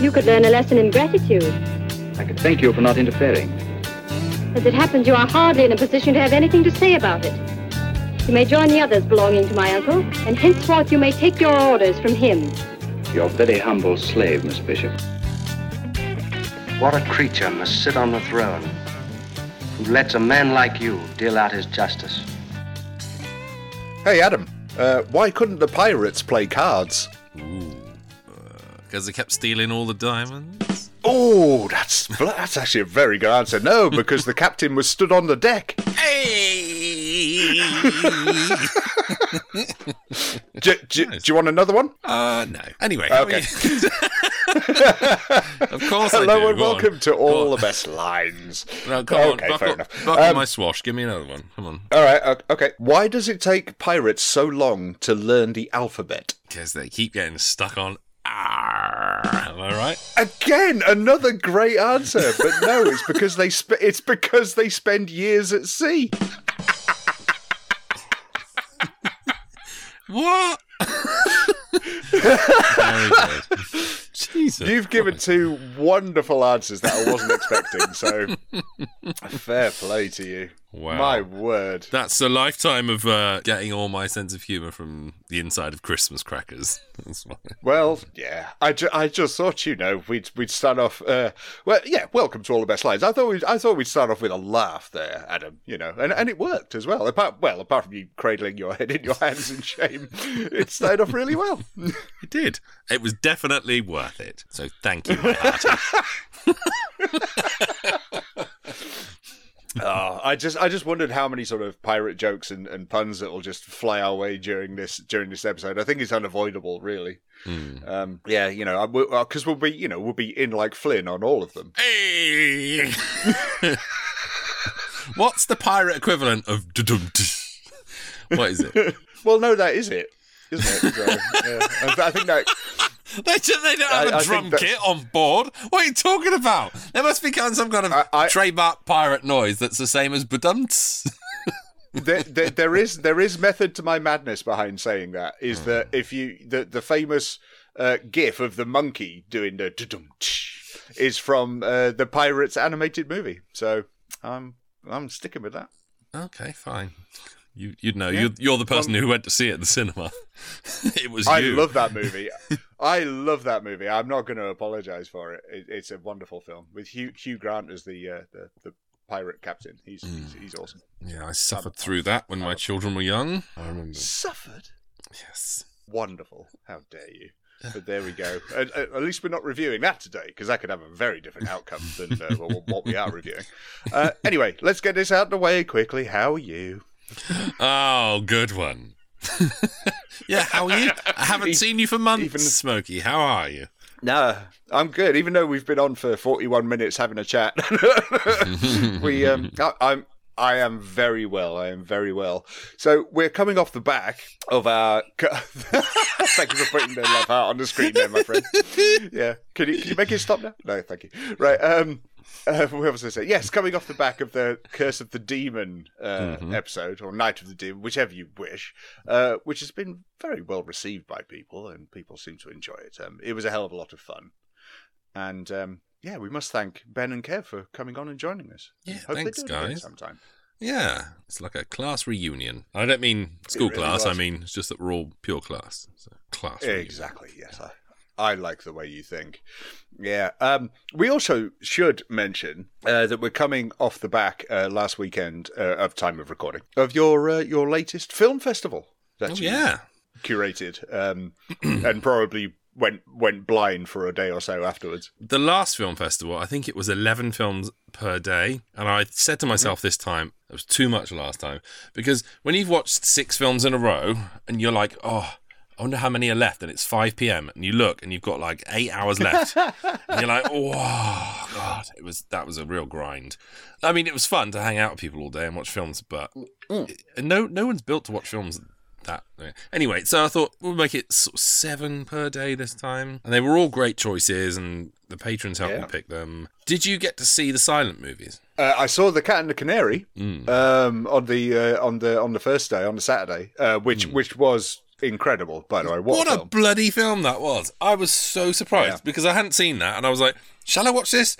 you could learn a lesson in gratitude. I could thank you for not interfering. As it happens, you are hardly in a position to have anything to say about it. You may join the others belonging to my uncle, and henceforth you may take your orders from him. Your very humble slave, Miss Bishop. What a creature must sit on the throne who lets a man like you deal out his justice. Hey, Adam, uh, why couldn't the pirates play cards? Ooh. Because they kept stealing all the diamonds? Oh, that's that's actually a very good answer. No, because the captain was stood on the deck. Hey! Do, do- do you want another one? uh, no. Anyway. Okay. of course I Hello and Go on. welcome to all the best lines. No, come Okay, on. fair enough. buckle Um, my swash. Give me another one. Come on. All right, okay. Why does it take pirates so long to learn the alphabet? Because they keep getting stuck on. Am I right? Again, another great answer, but no, it's because they sp- it's because they spend years at sea. What? Very good. Jesus. You've given two wonderful answers that I wasn't expecting, so fair play to you. Wow. My word. That's a lifetime of uh, getting all my sense of humour from the inside of Christmas crackers. Well, yeah, I, ju- I just thought you know we'd we'd start off. Uh, well, yeah, welcome to all the best lines. I thought we I thought we'd start off with a laugh there, Adam. You know, and and it worked as well. Apart well, apart from you cradling your head in your hands in shame, it started off really well. It did. It was definitely worth it. So thank you. Oh, I just I just wondered how many sort of pirate jokes and, and puns that will just fly our way during this during this episode. I think it's unavoidable, really. Hmm. Um, yeah, you know, because uh, we'll be you know we'll be in like Flynn on all of them. Hey! What's the pirate equivalent of What is it? Well, no, that is it, isn't it? So, yeah. I think that They, ju- they don't have I- a I drum kit on board. What are you talking about? There must be kind- some kind of I- trademark pirate noise that's the same as badumts. there, there, there is there is method to my madness behind saying that. Is that if you the the famous uh, GIF of the monkey doing the dum is from uh, the Pirates animated movie. So I'm I'm sticking with that. okay, fine. You, you'd know. You're, you're the person who went to see it at the cinema. it was I you. love that movie. I love that movie. I'm not going to apologize for it. it. It's a wonderful film with Hugh Hugh Grant as the uh, the, the pirate captain. He's, he's he's awesome. Yeah, I suffered through that when my children were young. I remember. Suffered. Yes. Wonderful. How dare you? But there we go. At, at at least we're not reviewing that today because that could have a very different outcome than uh, what what we are reviewing. Uh, anyway, let's get this out of the way quickly. How are you? Oh, good one. yeah, how are you? I haven't seen you for months, even- Smokey. How are you? No, I'm good. Even though we've been on for 41 minutes having a chat, we um, I, I'm I am very well. I am very well. So we're coming off the back of our. thank you for putting the love heart on the screen, there, my friend. Yeah, can you can you make it stop now? No, thank you. Right. Um. Uh, what was I say? Yes, coming off the back of the Curse of the Demon uh, episode, or Night of the Demon, whichever you wish, uh, which has been very well received by people, and people seem to enjoy it. Um, it was a hell of a lot of fun, and um, yeah, we must thank Ben and Kev for coming on and joining us. Yeah, Hope thanks, do it again guys. Sometime. Yeah, it's like a class reunion. I don't mean school really class. I mean it's just that we're all pure class. So class. reunion. Exactly. Yes, I, I like the way you think. Yeah. Um, we also should mention uh, that we're coming off the back uh, last weekend uh, of time of recording of your uh, your latest film festival that Oh you yeah. curated um, and probably went went blind for a day or so afterwards. The last film festival, I think it was 11 films per day. And I said to myself this time, it was too much last time. Because when you've watched six films in a row and you're like, oh, I wonder how many are left. And it's 5 p.m. and you look and you've got like eight hours left. and you're like, oh, God. It was, that was a real grind. I mean, it was fun to hang out with people all day and watch films, but no, no one's built to watch films that anyway so i thought we'll make it sort of seven per day this time and they were all great choices and the patrons helped Yeah. me pick them did you get to see the silent movies Uh, I saw the Cat and the Canary Mm. um, on the uh, on the on the first day on the Saturday, uh, which Mm. which was incredible, by the way. What, What a a bloody film that was. I was so surprised Yeah. because I hadn't seen that and I was like, shall I watch this?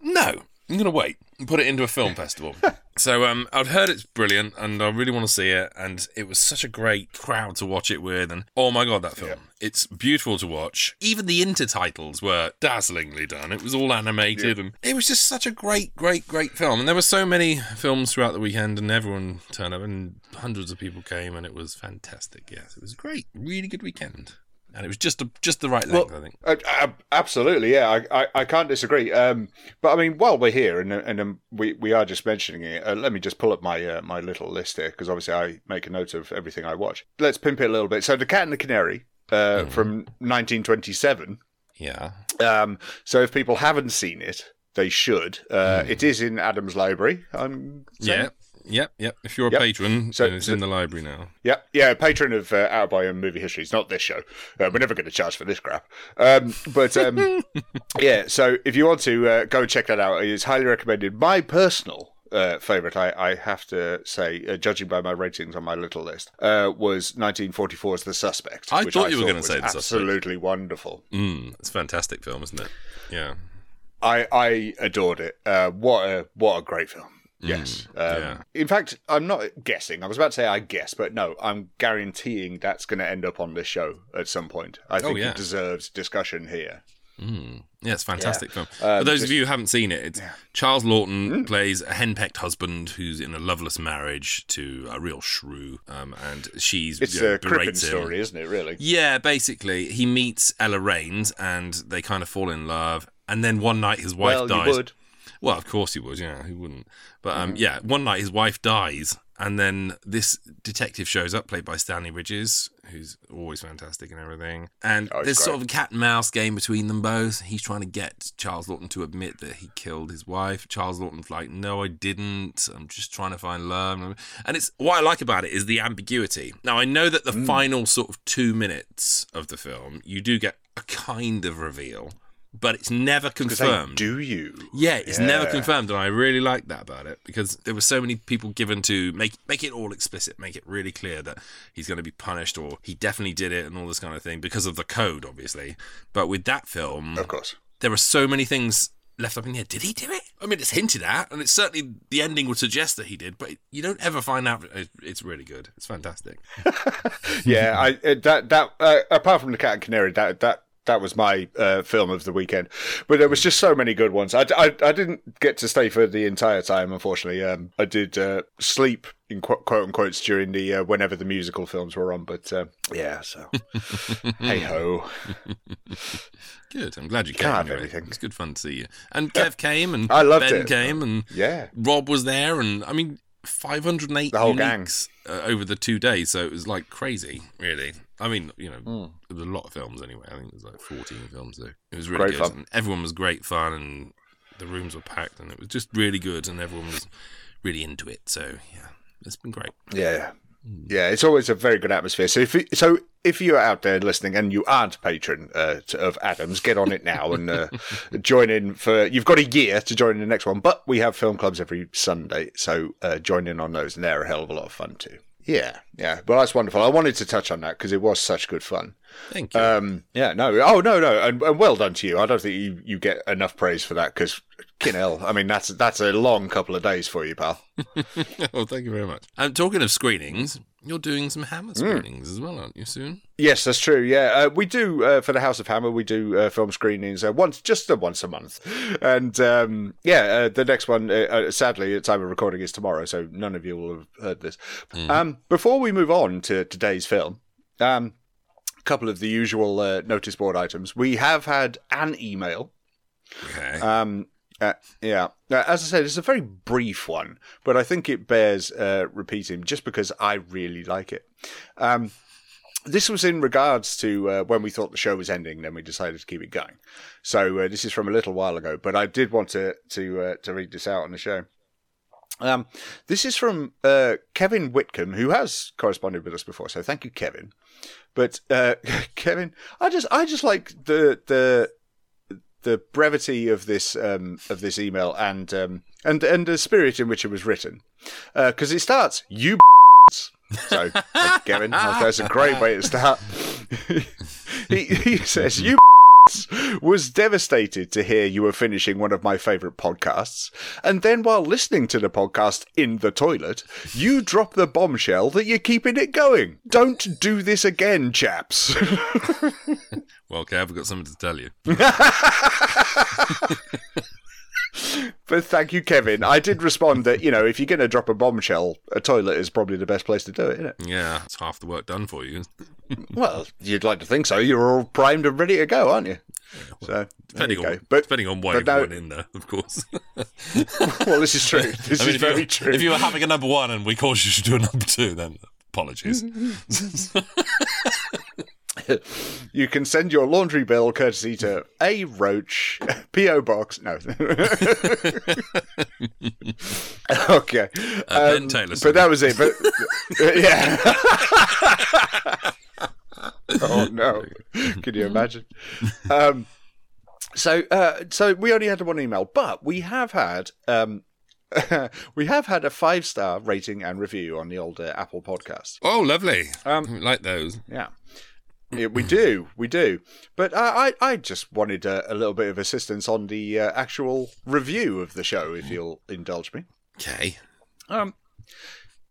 No. I'm going to wait and put it into a film festival. so um, I'd heard it's brilliant and I really want to see it. And it was such a great crowd to watch it with. And oh my God, that film. It's beautiful to watch. Even the intertitles were dazzlingly done. It was all animated and it was just such a great, great, great film. And there were so many films throughout the weekend and everyone turned up and hundreds of people came and it was fantastic. Yes, it was great. Really good weekend. And it was just a, just the right length, I think. Uh, uh, absolutely, yeah, I, I, I can't disagree. Um, but I mean, while we're here and and um, we, we are just mentioning it, uh, let me just pull up my uh, my little list here because obviously I make a note of everything I watch. Let's pimp it a little bit. So, The Cat and the Canary uh, from 1927. Yeah. Um, so, if people haven't seen it, they should. Uh, It is in Adam's library. I'm saying. Yeah. Yep, yep. If you're a Yep. patron, So- it's in the library now. Yeah, yeah, patron of uh, Out by Movie History. It's not this show. Uh, we're never going to charge for this crap. Um, but um, yeah, so if you want to uh, go and check that out, it's highly recommended. My personal uh, favorite, I, I have to say, uh, judging by my ratings on my little list, uh, was 1944's The Suspect. I thought you were gonna say The Suspect. Absolutely wonderful. Mm, it's a fantastic film, isn't it? Yeah. I I adored it. Uh, what a what a great film. Yes. um, Mm, yeah. In fact, I'm not guessing. I was about to say I guess, but no, I'm guaranteeing that's going to end up on this show at some point. I think Oh, yeah. it deserves discussion here. Mm. Yeah, it's a fantastic film. Um, For those just- of you who haven't seen it, it's Charles Laughton plays a henpecked husband who's in a loveless marriage to a real shrew, um, and she's It's you know, a Crippen story, isn't it? Really? Yeah, basically, he meets Ella Raines and they kind of fall in love. And then one night his wife well, dies. Well, of course he would. Yeah, who wouldn't? But um, yeah, one night his wife dies, and then this detective shows up, played by Stanley Ridges, who's always fantastic and everything. And Oh, there's sort of a cat and mouse game between them both. He's trying to get Charles Laughton to admit that he killed his wife. Charles Laughton's like, "No, I didn't. I'm just trying to find love." And it's what I like about it is the ambiguity. Now I know that the Mm. final sort of two minutes of the film, you do get a kind of reveal. But it's never confirmed. do you? Yeah, it's never confirmed, and I really like that about it because there were so many people given to make make it all explicit, make it really clear that he's going to be punished or he definitely did it and all this kind of thing because of the code, obviously. But with that film, Of course. there are so many things left up in the air. Did he do it? I mean, it's hinted at, and it's certainly the ending would suggest that he did, but you don't ever find out. It's really good. It's fantastic. yeah, I that that uh, apart from the Cat and Canary, that that that was my uh, film of the weekend. But there was just so many good ones. I, I, I didn't get to stay for the entire time, unfortunately. Um, I did uh, sleep in quote, quote unquotes during the uh, whenever the musical films were on. But uh, yeah, so hey ho. Good. I'm glad you Can't came. have anyway. It's good fun to see you. And Kev came, and I loved Ben it. came, and Yeah, Rob was there, and I mean, 508 The whole gang. Uh, over the two days, so it was like crazy, really. I mean, you know, it was a lot of films anyway. I think it was like 14 films, though. It was really Great good. fun. And everyone was great fun, and the rooms were packed, and it was just really good, and everyone was really into it. So, yeah, it's been great. yeah, yeah. Yeah, it's always a very good atmosphere. So if so if you're out there listening and you aren't a patron uh, of Adams, get on it now and uh, join in for. You've got a year to join in the next one, but we have film clubs every Sunday, so uh, join in on those, and they're a hell of a lot of fun too. Yeah, yeah. Well, that's wonderful. I wanted to touch on that because it was such good fun. Thank you. Um, yeah, no, oh no, no, and, and well done to you. I don't think you, you get enough praise for that because, hell, I mean that's that's a long couple of days for you, pal. well, thank you very much. And talking of screenings, you're doing some Hmm. Hammer screenings as well, aren't you, soon? Yes, that's true. Yeah, uh, we do uh, for the House of Hammer. We do uh, film screenings uh, once, just uh, once a month, and um, yeah, uh, the next one, uh, uh, sadly, at time of recording is tomorrow, so none of you will have heard this. Um, before we move on to today's film, um, a couple of the usual uh, notice board items. We have had an email Okay. um, uh, yeah. Uh, as I said, it's a very brief one, but I think it bears uh, repeating just because I really like it. Um, this was in regards to uh, when we thought the show was ending, then we decided to keep it going. So uh, this is from a little while ago, but I did want to to to read this out on the show. Um, this is from uh, Kevin Whitcomb, who has corresponded with us before. So thank you, Kevin. But uh, Kevin, I just I just like the the the brevity of this um, of this email and um, and and the spirit in which it was written because it starts you So, Kevin, that's a great way to start. he, he says, You was devastated to hear you were finishing one of my favourite podcasts, and then while listening to the podcast in the toilet, you drop the bombshell that you're keeping it going. Don't do this again, chaps. Well, okay, I've got something to tell you. but thank you, Kevin. I did respond that, you know, if you're going to drop a bombshell, a toilet is probably the best place to do it, isn't it? Yeah, it's half the work done for you. Well, you'd like to think so. You're all primed and ready to go, aren't you? So, Depending you on. But, depending on but no- everyone in there, of course. well, this is true. This I mean, is very you, true. if you were having a number one and we caused you to do a number two, then apologies. You can send your laundry bill courtesy to A Roach, P.O. Box. No. okay. Uh, Ben Um, Taylor. But that was it. But yeah. oh no! Can you imagine? Um, so, uh, so we only had one email, but we have had um, we have had a five star rating and review on the old uh, Apple podcast. oh, lovely. Um, like those. Yeah. Yeah, we do, we do. But I, I, I just wanted a, a little bit of assistance on the uh, actual review of the show, if you'll indulge me. Okay. Um,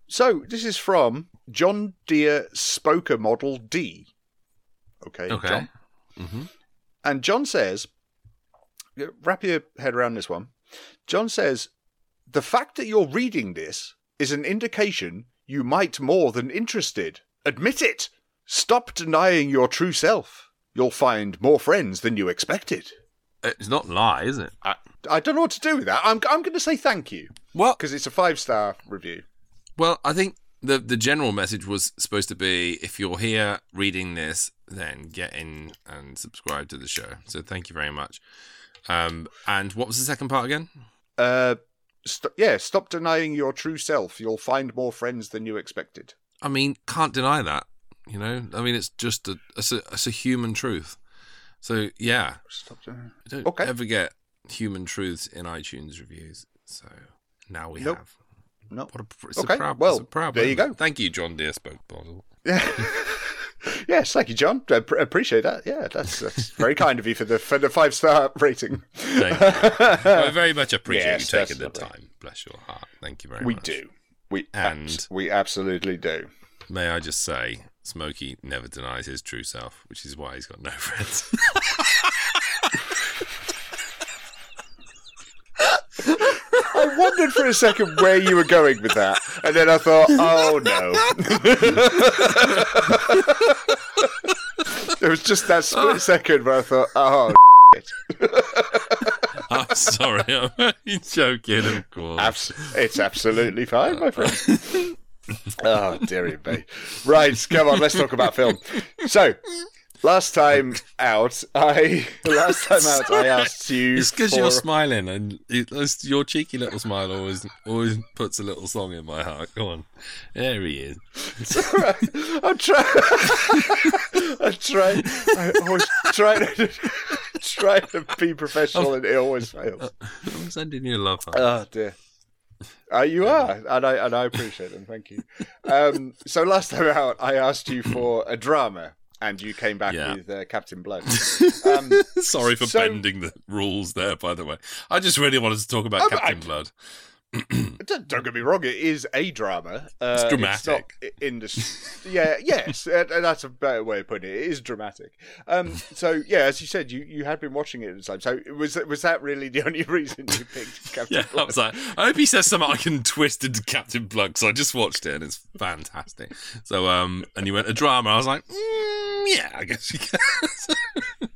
so this is from John Deere Spoker Model D. Okay, Okay. John. hmm And John says, wrap your head around this one. John says, the fact that you're reading this is an indication you might more than interested. Admit it. Stop denying your true self. You'll find more friends than you expected. It's not a lie, is it? I, I don't know what to do with that. I'm, I'm going to say thank you Well, because it's a five star review. well, I think the the general message was supposed to be: if you're here reading this, then get in and subscribe to the show. So thank you very much. Um, and what was the second part again? Uh, st- yeah, stop denying your true self. You'll find more friends than you expected. I mean, can't deny that. You know, I mean, it's just a it's a, it's a human truth. So yeah, don't Okay. ever get human truths in iTunes reviews. So now we Nope. have. No. What a, Okay, a well, it's a proud there you go. Thank you, John Deere spoke bottle. yes, thank you, John. I pr- appreciate that. Yeah, that's, that's very kind of you for the for the five star rating. Thank you. I very much appreciate Yes, you taking the lovely. time. Bless your heart. Thank you very We much. We do. We And- abs- we absolutely do. May I just say, Smokey never denies his true self, which is why he's got no friends. I wondered for a second where you were going with that, and then I thought, oh no. it was just that split second where I thought, oh. I'm sorry, I'm only joking, of course. Abs- it's absolutely fine, my friend. oh, dearie me. Right, come on, let's talk about film. So, last time out, I last time out, I asked you. It's because for- you're smiling, and it, it's- your cheeky little smile always always puts a little song in my heart. Go on, there he is. It's all right. I'm trying. I'm trying. I always try to try to be professional, and it always fails. I'm sending you a love heart. Oh dear. Uh, you are, and I and I appreciate them. Thank you. Um, so last time out, I asked you for a drama, and you came back Yeah. with uh, Captain Blood. Um, Sorry for so- bending the rules there, by the way. I just really wanted to talk about Oh, Captain I- Blood. don't, don't get me wrong; it is a drama. Uh, It's not dramatic. i- in the yeah, yes, uh, that's a better way of putting it. It is dramatic. Um, so yeah, as you said, you, you had been watching it at the time. So was was that really the only reason you picked Captain Yeah, I Blood? was like, I hope he says something I can twist into Captain Blood because I just watched it and it's fantastic. So, um, and you went a drama. I was like, mm, yeah, I guess you can.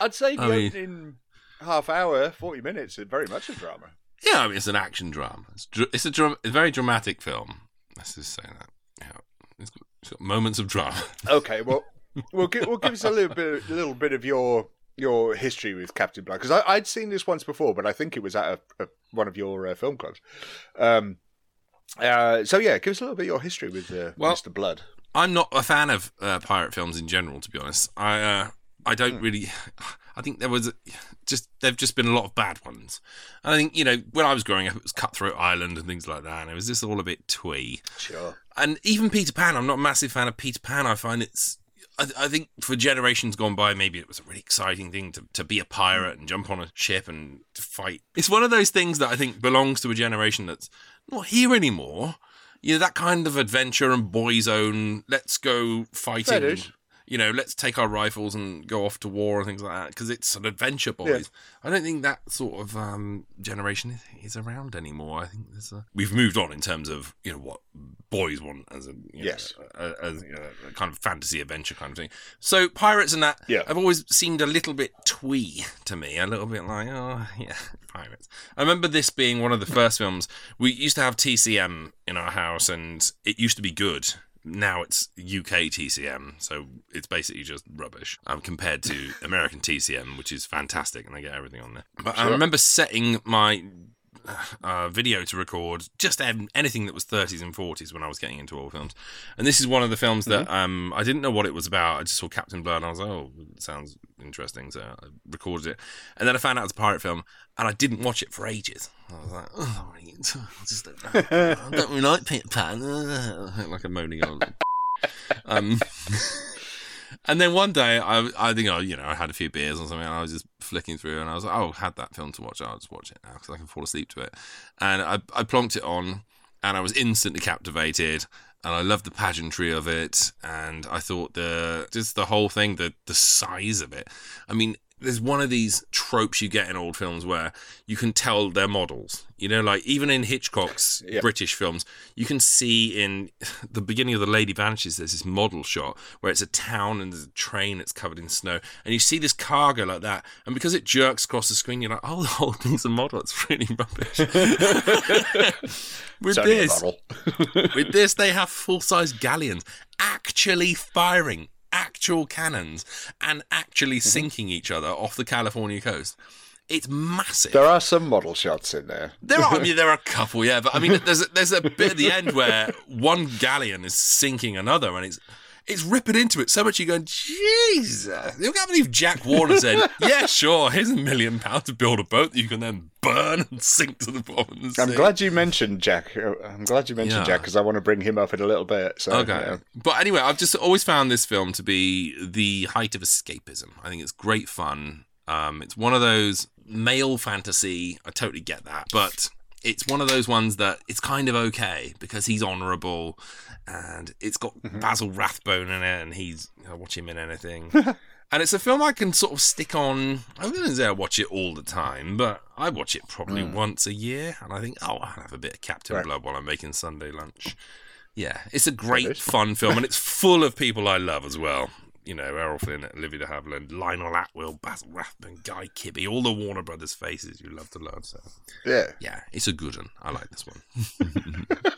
I'd say the I mean- opening half hour, forty minutes, is very much a drama. Yeah, I mean, it's an action drama. It's, dr- it's a, dra- a very dramatic film. Let's just say that. Yeah, it's got, it's got moments of drama. Okay, well, we'll give, we'll give us a little bit, a little bit of your your history with Captain Blood because I'd seen this once before, but I think it was at a, a, one of your uh, film clubs. Um, uh, so yeah, give us a little bit of your history with uh, Well- Mr. Blood. I'm not a fan of uh, pirate films in general, to be honest. I uh, I don't really. I think there was just there've just been a lot of bad ones. And I think you know when I was growing up, it was Cutthroat Island and things like that, and it was just all a bit twee. Sure. And even Peter Pan, I'm not a massive fan of Peter Pan. I find it's I, I think for generations gone by, maybe it was a really exciting thing to, to be a pirate and jump on a ship and to fight. It's one of those things that I think belongs to a generation that's not here anymore. You know, that kind of adventure and boys' own, let's go fighting. dude. You know, let's take our rifles and go off to war and things like that because it's an adventure, boys. I don't think that sort of um, generation is, is around anymore. I think there's a, we've moved on in terms of you know what boys want as a you know, Yes. a, as you know, a kind of fantasy adventure kind of thing. So pirates and that Yeah. have always seemed a little bit twee to me, a little bit like oh yeah, pirates. I remember this being one of the first films we used to have TCM in our house, and it used to be good. Now it's UK TCM, so it's basically just rubbish um, compared to American TCM, which is fantastic, and they get everything on there. But I remember setting my uh, video to record just anything that was 30s and 40s when I was getting into all films. And this is one of the films that um, I didn't know what it was about. I just saw Captain Blood and I was like, oh, it sounds interesting. So I recorded it. And then I found out it's a pirate film and I didn't watch it for ages. I was like, oh, I just don't. I don't really like Peter Pan. like a moaning old. um, and then one day, I I think I you know I had a few beers or something, and I was just flicking through, and I was like, oh, I had that film to watch. I'll just watch it now because I can fall asleep to it. And I I plonked it on, and I was instantly captivated. And I loved the pageantry of it, and I thought the just the whole thing, the the size of it. I mean, there's one of these tropes you get in old films where you can tell they're models. You know, like even in Hitchcock's Yeah. British films, you can see in the beginning of The Lady Vanishes, there's this model shot where it's a town and there's a train that's covered in snow. And you see this cargo like that. And because it jerks across the screen, you're like, oh, the whole thing's a model. It's really rubbish. With this, with this, they have full size galleons actually firing actual cannons and actually Mm-hmm. sinking each other off the California coast. It's massive. There are some model shots in there. There are, I mean, there are a couple, yeah, but I mean, there's a, there's a bit at the end where one galleon is sinking another, and it's it's ripping into it so much. You go, Jesus! I can't believe Jack Warner said, "Yeah, sure, here's a million pounds to build a boat that you can then burn and sink to the bottom of the I'm glad you mentioned Jack. I'm glad you mentioned Yeah. Jack because I want to bring him up in a little bit. So, Okay. yeah. But anyway, I've just always found this film to be the height of escapism. I think it's great fun. Um, it's one of those male fantasy. I totally get that. But it's one of those ones that it's kind of okay because he's honourable and it's got mm-hmm. Basil Rathbone in it and he's, I watch him in anything. and it's a film I can sort of stick on. I wouldn't say I watch it all the time, but I watch it probably mm. once a year. And I think, oh, I'll have a bit of Captain Right. Blood while I'm making Sunday lunch. Yeah, it's a great, fun film, and it's full of people I love as well. You know, Errol Flynn, Olivia de Havilland, Lionel Atwill, Basil Rathbone, Guy Kibbee, all the Warner Brothers faces you love to love. So, yeah. yeah, it's a good one. I like this one.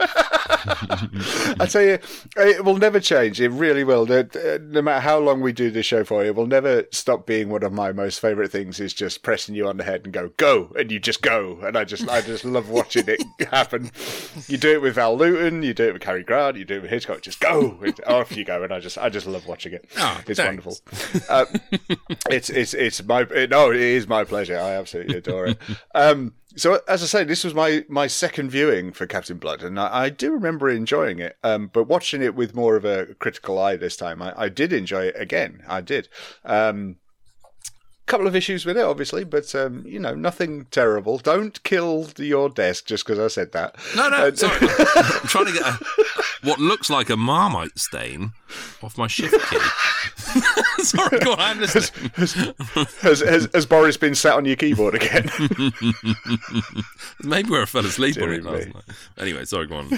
I tell you, it will never change. It really will. No no matter how long we do this show for, it will never stop being one of my most favourite things. Is just pressing you on the head and go go, and you just go, and I just I just love watching it happen. You do it with Val Lewton, you do it with Cary Grant, you do it with Hitchcock. Just go, and off you go, and I just I just love watching it. Oh, it's thanks. wonderful. Uh, it's it's it's my no, it is my pleasure. I absolutely adore it. Um, so as I say, this was my my second viewing for Captain Blood, and I, I do remember enjoying it. Um, but watching it with more of a critical eye this time, I, I did enjoy it again. I did. Um, couple of issues with it, obviously, but um, you know, nothing terrible. Don't kill your desk just because I said that. No, no, Uh, sorry. I'm trying to get a, what looks like a Marmite stain off my shift key. sorry, go on, I'm listening. has, has, has Boris been sat on your keyboard again? Maybe where I fell asleep on it last night. Anyway, sorry, go on.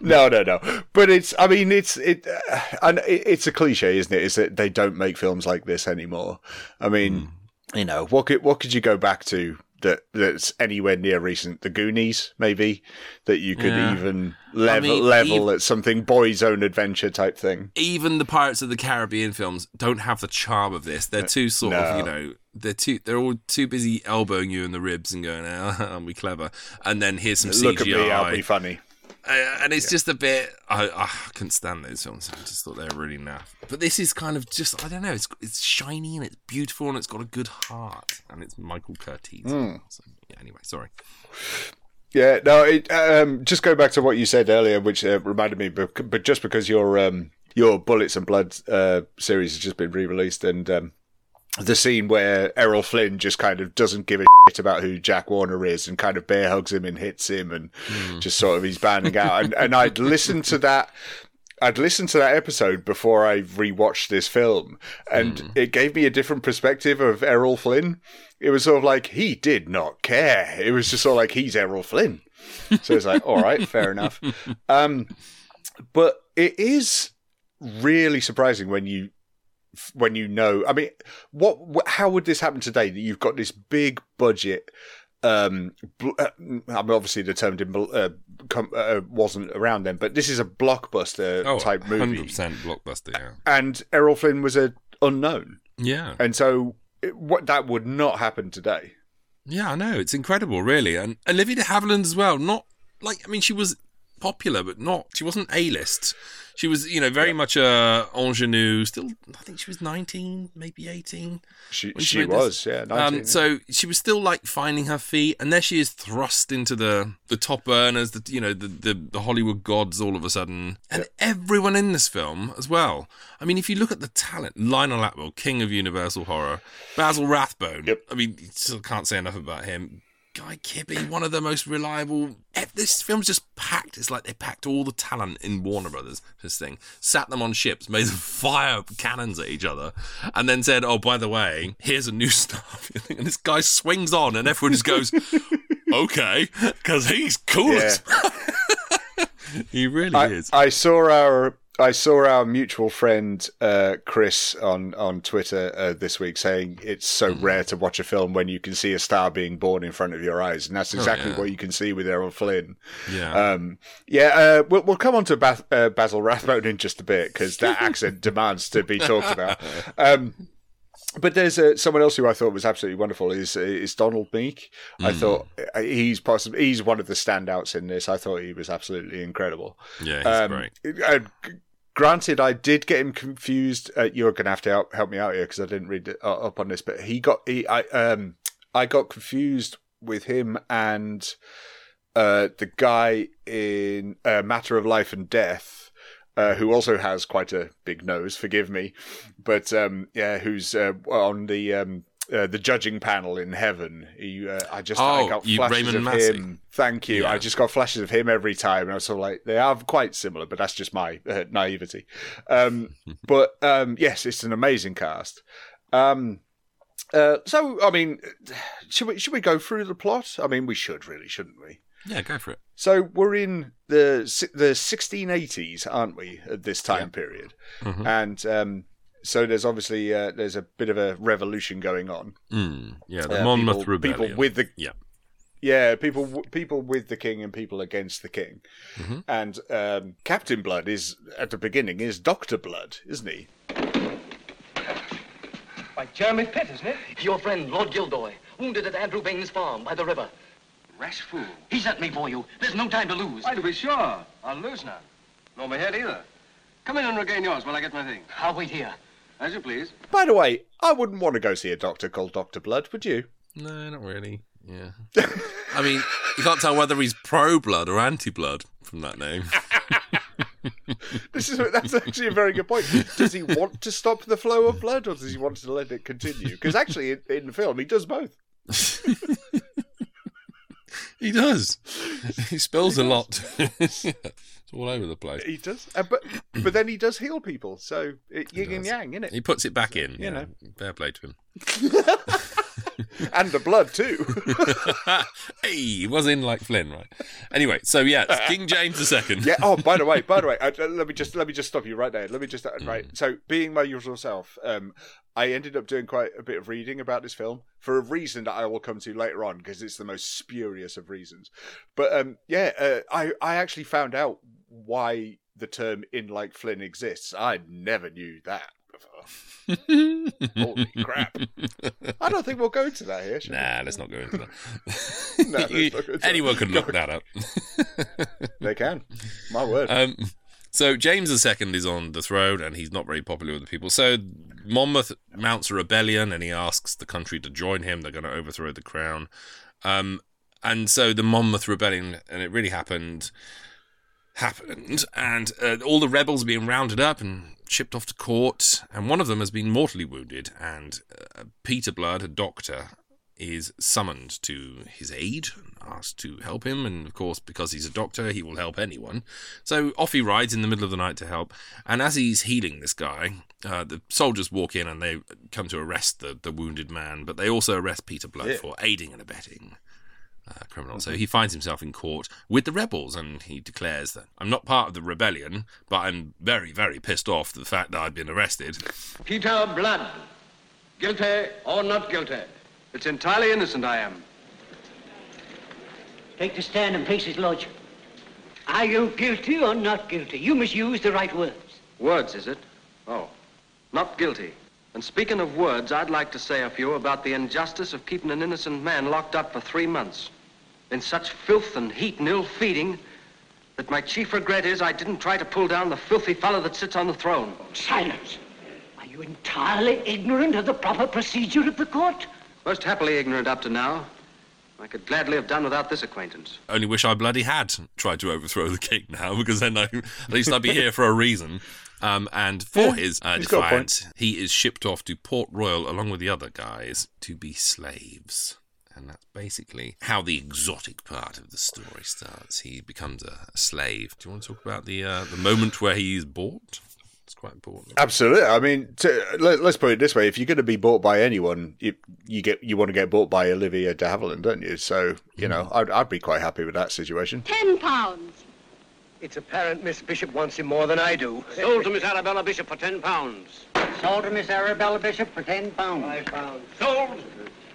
no, no, no. But it's. I mean, it's it, uh, and it, it's a cliche, isn't it? Is that they don't make films like this anymore. I mean, Hmm. you know, what could what could you go back to that that's anywhere near recent? The Goonies, maybe that you could Yeah. even level mean, level ev- at something boys' own adventure type thing. even the Pirates of the Caribbean films don't have the charm of this. They're uh, too sort of, you know, they're too they're all too busy elbowing you in the ribs and going, oh, "Aren't we clever?" And then here's some Look at CGI. me, I'll be funny. Uh, and it's just a bit. I, I couldn't stand those films. I just thought they were really naff. But this is kind of just. I don't know. It's it's shiny and it's beautiful and it's got a good heart and it's Michael Curtiz. So, yeah, anyway, sorry. Yeah, no. It, um, just go back to what you said earlier, which uh, reminded me. But, but just because your um, your Bullets and Blood uh, series has just been re-released, and um, the scene where Errol Flynn just kind of doesn't give a shit about who Jack Warner is, and kind of bear hugs him and hits him, and just sort of he's banding out. And, and I'd listened to that. I'd listened to that episode before I rewatched this film, and it gave me a different perspective of Errol Flynn. It was sort of like he did not care. It was just sort of like he's Errol Flynn. So it's like, all right, fair enough. Um, but it is really surprising when you when you know. I mean, what? How would this happen today? That you've got this big budget. Um, uh, I mean, obviously the term uh, com- uh, wasn't around then, but this is a blockbuster Oh, type movie, 100% blockbuster. Yeah. and Errol Flynn was a unknown, Yeah. and so it, what that would not happen today. Yeah, I know. It's incredible, really. And Olivia de Havilland as well. Not like, I mean, she was popular, but not, she wasn't A list. She was, you know, very much a ingenue. Still, I think she was 19, maybe 18. She she she was, yeah. 19, Um, yeah. so she was still like finding her feet, and there she is thrust into the the top earners, the you know the the, the Hollywood gods all of a sudden, and everyone in this film as well. I mean, if you look at the talent, Lionel Atwill, king of Universal Horror, Basil Rathbone. Yep. I mean, you still can't say enough about him. Guy Kibbee, one of the most reliable. eh, This film's just packed. It's like they packed all the talent in Warner Brothers. This thing sat them on ships, made them fire cannons at each other, and then said, "Oh, by the way, here's a new stuff." and this guy swings on, and everyone just goes, "Okay," because he's cool. as he really I, is. I saw our I saw our mutual friend uh, Chris on on Twitter uh, this week saying it's so Hmm. rare to watch a film when you can see a star being born in front of your eyes, and that's exactly Oh, yeah. what you can see with Errol Flynn. yeah. Um, yeah, uh, we'll, we'll come on to Bas- uh, Basil Rathbone in just a bit because that accent demands to be talked about. Um, but there's uh, someone else who I thought was absolutely wonderful is is Donald Meek. I thought uh, he's possibly he's one of the standouts in this. I thought he was absolutely incredible. yeah, he's Um, great. Granted, I did get him confused. Uh, you're going to have to help, help me out here because I didn't read uh, up on this. But he got he I um I got confused with him and uh the guy in uh, Matter of Life and Death. Uh, who also has quite a big nose? Forgive me, but um, yeah, who's uh, on the um, uh, the judging panel in heaven? He, uh, I just I Oh, got you- flashes Raymond of Massey. him. Thank you. Yeah. I just got flashes of him every time, and I was sort of like, they are quite similar, but that's just my uh, naivety. Um, but um, yes, it's an amazing cast. Um, uh, so, I mean, should we should we go through the plot? I mean, we should really, shouldn't we? Yeah, go for it. So we're in the the 1680s, aren't we? At this time period, Mhm. and um, so there's obviously uh, there's a bit of a revolution going on. Mm, yeah, the Uh, Monmouth people, Rebellion. people with the yeah. yeah, people people with the king and people against the king, Mhm. and um, Captain Blood is at the beginning is Doctor Blood, isn't he? By Jeremy Pitt, isn't it? Your friend, Lord Gildoy, wounded at Andrew Bain's farm by the river. Rash fool. He sent me for you. There's no time to lose. Why, to be sure. I'll lose none. Nor my head either. Come in and regain yours while I get my things. I'll wait here. As you please. By the way, I wouldn't want to go see a doctor called Doctor Blood, would you? No, not really. Yeah. I mean, you can't tell whether he's pro blood or anti blood from that name. This is that's actually a very good point. Does he want to stop the flow of blood, or does he want to let it continue? Because actually, in, in the film, he does both. he does. He spills a lot. It's all over the place. He does, uh, but but then he does heal people. So it, yin and yang, isn't it? He puts it back in. you yeah. know. Fair play to him. and the blood too. hey, he was in like Flynn, right? Anyway, so yeah, it's King James II. yeah. Oh, by the way, by the way, uh, let me just let me just stop you right there. Let me just uh, right. So, being my usual self, um, I ended up doing quite a bit of reading about this film for a reason that I will come to later on because it's the most spurious of reasons. But um, yeah, uh, I I actually found out why the term "in like Flynn" exists. I never knew that before. Holy crap! I don't think we'll go into that here. shall we? Nah, let's not go into that. No, not into Anyone that. could look that up. They can. My word. Um, so James II is on the throne, and he's not very popular with the people. So Monmouth mounts a rebellion, and he asks the country to join him. They're going to overthrow the crown. Um, and so the Monmouth rebellion, and it really happened, happened, and uh, all the rebels are being rounded up and shipped off to court, and one of them has been mortally wounded, and uh, Peter Blood, a doctor, is summoned to his aid and asked to help him. And of course, because he's a doctor, he will help anyone. So off he rides in the middle of the night to help. And as he's healing this guy, uh, the soldiers walk in and they come to arrest the, the wounded man, but they also arrest Peter Blood Yeah. for aiding and abetting. Uh, criminal. So he finds himself in court with the rebels, and he declares that I'm not part of the rebellion, but I'm very, very pissed off at the fact that I've been arrested. Peter Blood. Guilty or not guilty? It's entirely innocent I am. Take the stand and face his lordship. Are you guilty or not guilty? You must use the right words. Words, is it? Oh, not guilty. And speaking of words, I'd like to say a few about the injustice of keeping an innocent man locked up for three months. In such filth and heat and ill feeding that my chief regret is I didn't try to pull down the filthy fellow that sits on the throne. Silence. Are you entirely ignorant of the proper procedure of the court? Most happily ignorant up to now. I could gladly have done without this acquaintance. Only wish I bloody had tried to overthrow the king now, because then I, at least I'd be here for a reason. Um, and for Yeah, his uh, he's got a point. defiance, he is shipped off to Port Royal along with the other guys to be slaves. And that's basically how the exotic part of the story starts. He becomes a, a slave. Do you want to talk about the uh, the moment where he's bought? It's quite important. Absolutely. I mean, to, let, us put it this way: if you're going to be bought by anyone, you, you get you want to get bought by Olivia de Havilland, don't you? So you know, I'd, I'd be quite happy with that situation. Ten pounds. It's apparent Miss Bishop wants him more than I do. Sold to Miss Arabella Bishop for ten pounds. Sold to Miss Arabella Bishop for ten pounds. Five pounds. Sold.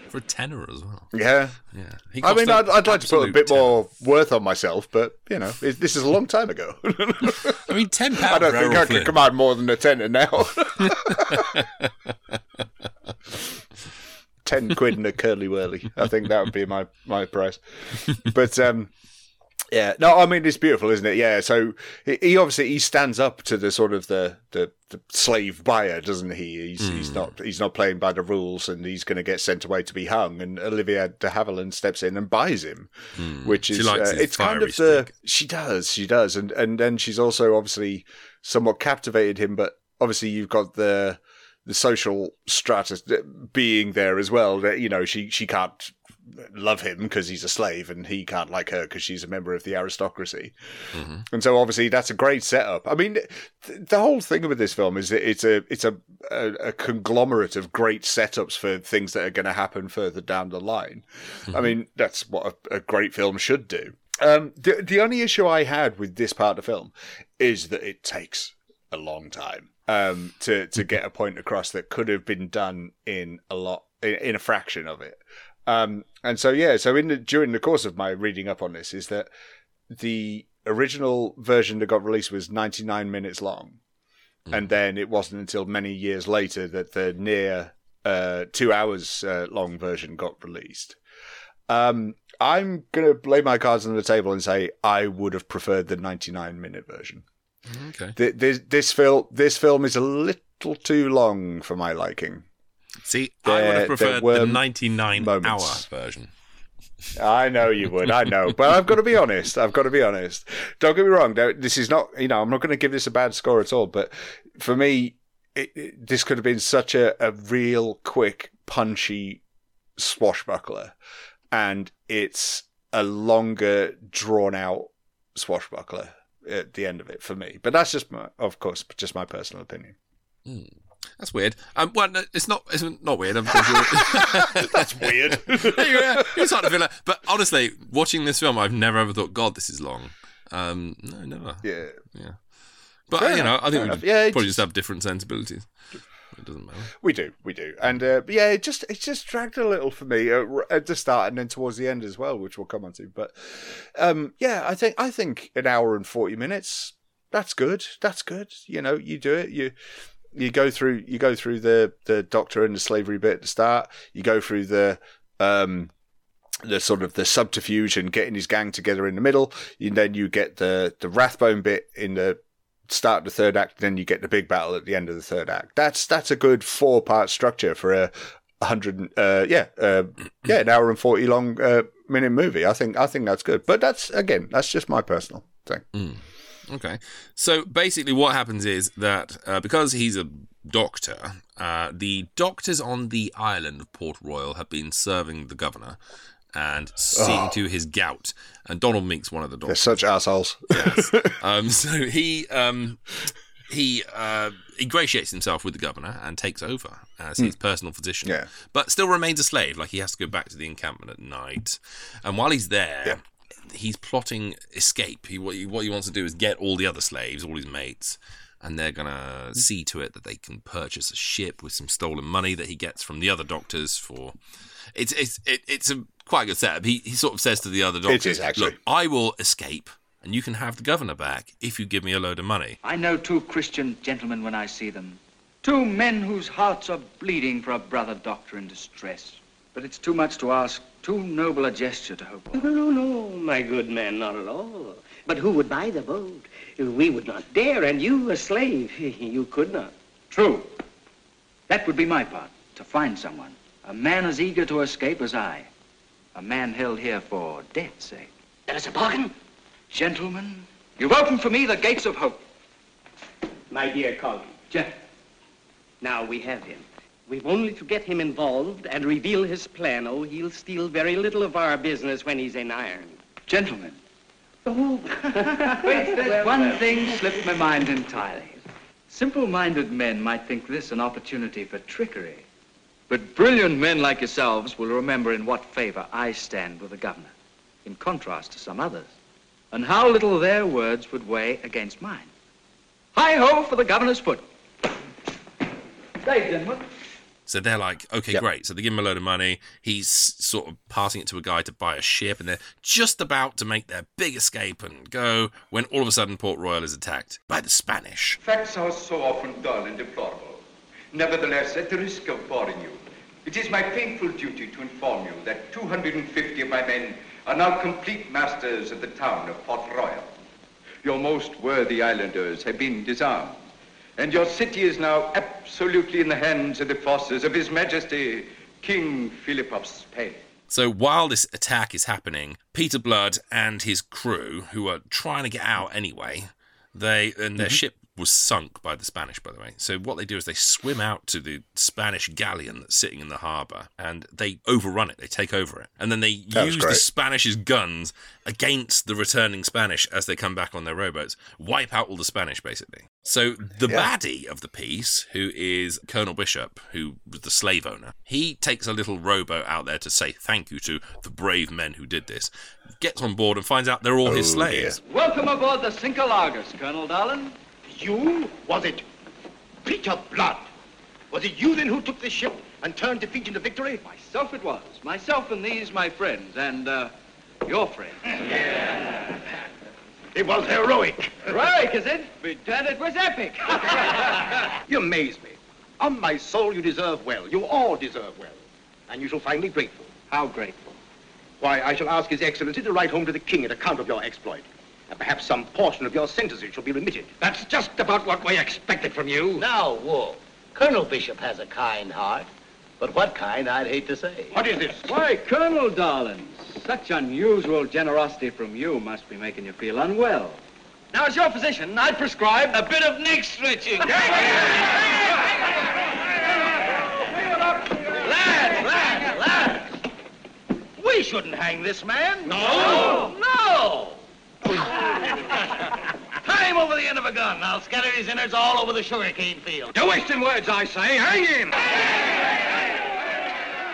For a tenner as well. Yeah. Yeah. I mean, I'd, I'd like to put a bit tenner. more worth on myself, but you know, it, this is a long time ago. I mean, ten pounds. I don't think I can command more than a tenner now. Ten quid and a curly whirly. I think that would be my my price. But um, yeah, no, I mean it's beautiful, isn't it? Yeah. So he, obviously he stands up to the sort of the the, the slave buyer, doesn't he? He's he's not he's not playing by the rules, and he's going to get sent away to be hung. And Olivia de Havilland steps in and buys him, which She is likes uh, it's kind of the she does she does, and and then she's also obviously somewhat captivated him, but obviously you've got the the social stratus being there as well. That you know she she can't love him because he's a slave, and he can't like her because she's a member of the aristocracy. And so obviously that's a great setup. I mean, th- the whole thing with this film is that it's a it's a a, a conglomerate of great setups for things that are going to happen further down the line. I mean, that's what a, a great film should do. Um, the the only issue I had with this part of the film is that it takes a long time um, to to get a point across that could have been done in a lot in, in a fraction of it. Um, and so yeah, so in the, during the course of my reading up on this, is that the original version that got released was 99 minutes long, and then it wasn't until many years later that the near uh, two hours uh, long version got released. Um, I'm gonna lay my cards on the table and say I would have preferred the 99 minute version. Okay. Th- This this film this film is a little too long for my liking. See, I would have preferred there the 99 moments. hour version. I know you would. I know, but I've got to be honest. I've got to be honest. Don't get me wrong. This is not. You know, I'm not going to give this a bad score at all. But for me, it, it- this could have been such a, a real quick, punchy swashbuckler, and it's a longer, drawn out swashbuckler at the end of it for me. But that's just, my, of course, just my personal opinion. Hmm. That's weird. Um, well, no, it's not. It's not weird. That's weird. yeah, it's hard to feel like. But honestly, watching this film, I've never ever thought, God, this is long. Um, no, never. yeah. Yeah. But Fair you know, enough, I think we. Yeah, probably just- just have different sensibilities. It doesn't matter. We do, we do, and uh, yeah, it just it just dragged a little for me uh, at the start and then towards the end as well, which we'll come on to. But um, yeah, I think I think an hour and forty minutes that's good. That's good. You know, you do it. You you go through you go through the the doctor and the slavery bit at the start. You go through the um the sort of the subterfuge and getting his gang together in the middle. And then you get the the Rathbone bit in the start of the third act. Then you get the big battle at the end of the third act. That's that's a good four part structure for a hundred. Uh, yeah, uh, yeah, an hour and forty long uh, minute movie. I think I think that's good. But that's again, that's just my personal thing. Okay. So basically, what happens is that uh, because he's a doctor, uh, the doctors on the island of Port Royal have been serving the governor and seeing to his gout. And Donald Meek's one of the doctors. They're such assholes. Yes. um, so he um, he uh, ingratiates himself with the governor and takes over as his personal physician. Yeah. But still remains a slave. Like he has to go back to the encampment at night. And while he's there, he's plotting escape. He what, he what he wants to do is get all the other slaves, all his mates. And they're gonna see to it that they can purchase a ship with some stolen money that he gets from the other doctors for. It's it's it, it's a quite a good setup. He he sort of says to the other doctors, "Look, I will escape, and you can have the governor back if you give me a load of money." I know two Christian gentlemen when I see them. Two men whose hearts are bleeding for a brother doctor in distress. But it's too much to ask, too noble a gesture to hope No, oh, no, no, my good man, not at all. But who would buy the boat? We would not dare, and you, a slave, you could not. True. That would be my part, to find someone. A man as eager to escape as I. A man held here for death's sake. That is a bargain? Gentlemen, you've opened for me the gates of hope. My dear colleague, Gent- now we have him. We've only to get him involved and reveal his plan. Oh, he'll steal very little of our business when he's in iron. gentlemen. Oh, Wait, there's one thing slipped my mind entirely. Simple-minded men might think this an opportunity for trickery. But brilliant men like yourselves will remember in what favor I stand with the governor, in contrast to some others, and how little their words would weigh against mine. Hi-ho for the governor's foot. Stay, gentlemen. So they're like, okay, Yep. great. So they give him a load of money. He's sort of passing it to a guy to buy a ship, and they're just about to make their big escape and go when all of a sudden Port Royal is attacked by the Spanish. Facts are so often dull and deplorable. Nevertheless, at the risk of boring you, it is my painful duty to inform you that 250 of my men are now complete masters of the town of Port Royal. Your most worthy islanders have been disarmed, and your city is now absolutely in the hands of the forces of His Majesty, King Philip of Spain. So while this attack is happening, Peter Blood and his crew, who are trying to get out anyway, they and their mm-hmm. ship was sunk by the Spanish, by the way. So what they do is they swim out to the Spanish galleon that's sitting in the harbour, and they overrun it. They take over it, and then they That use the. Spanish's guns against the returning Spanish as they come back on their rowboats, wipe out all the Spanish basically. So the Yeah. baddie of the piece, who is Colonel Bishop, who was the slave owner, he takes a little rowboat out there to say thank you to the brave men who did this. Gets on board and finds out they're all his Oh, slaves. Welcome aboard the Cinco Llagas, Colonel Darlin. You? Was it Peter Blood? Was it you then who took the ship and turned defeat into victory? Myself it was. Myself and these, my friends, and, uh, your friends. It was heroic. Heroic, is it? Bedad, it was epic. You amaze me. On my soul, you deserve well. You all deserve well. And you shall find me grateful. How grateful. Why, I shall ask His Excellency to write home to the King an account of your exploit. And perhaps some portion of your sentences shall be remitted. That's just about what we expected from you. Now, Wolf, Colonel Bishop has a kind heart. But what kind, I'd hate to say. What is this? Why, Colonel Darlin, such unusual generosity from you must be making you feel unwell. Now, as your physician, I'd prescribe a bit of neck stretching. Lads, lads, lads! We shouldn't hang this man. No! No! Tie him over the end of a gun. I'll scatter his innards all over the sugarcane field. You're wasting words, I say. Hang him!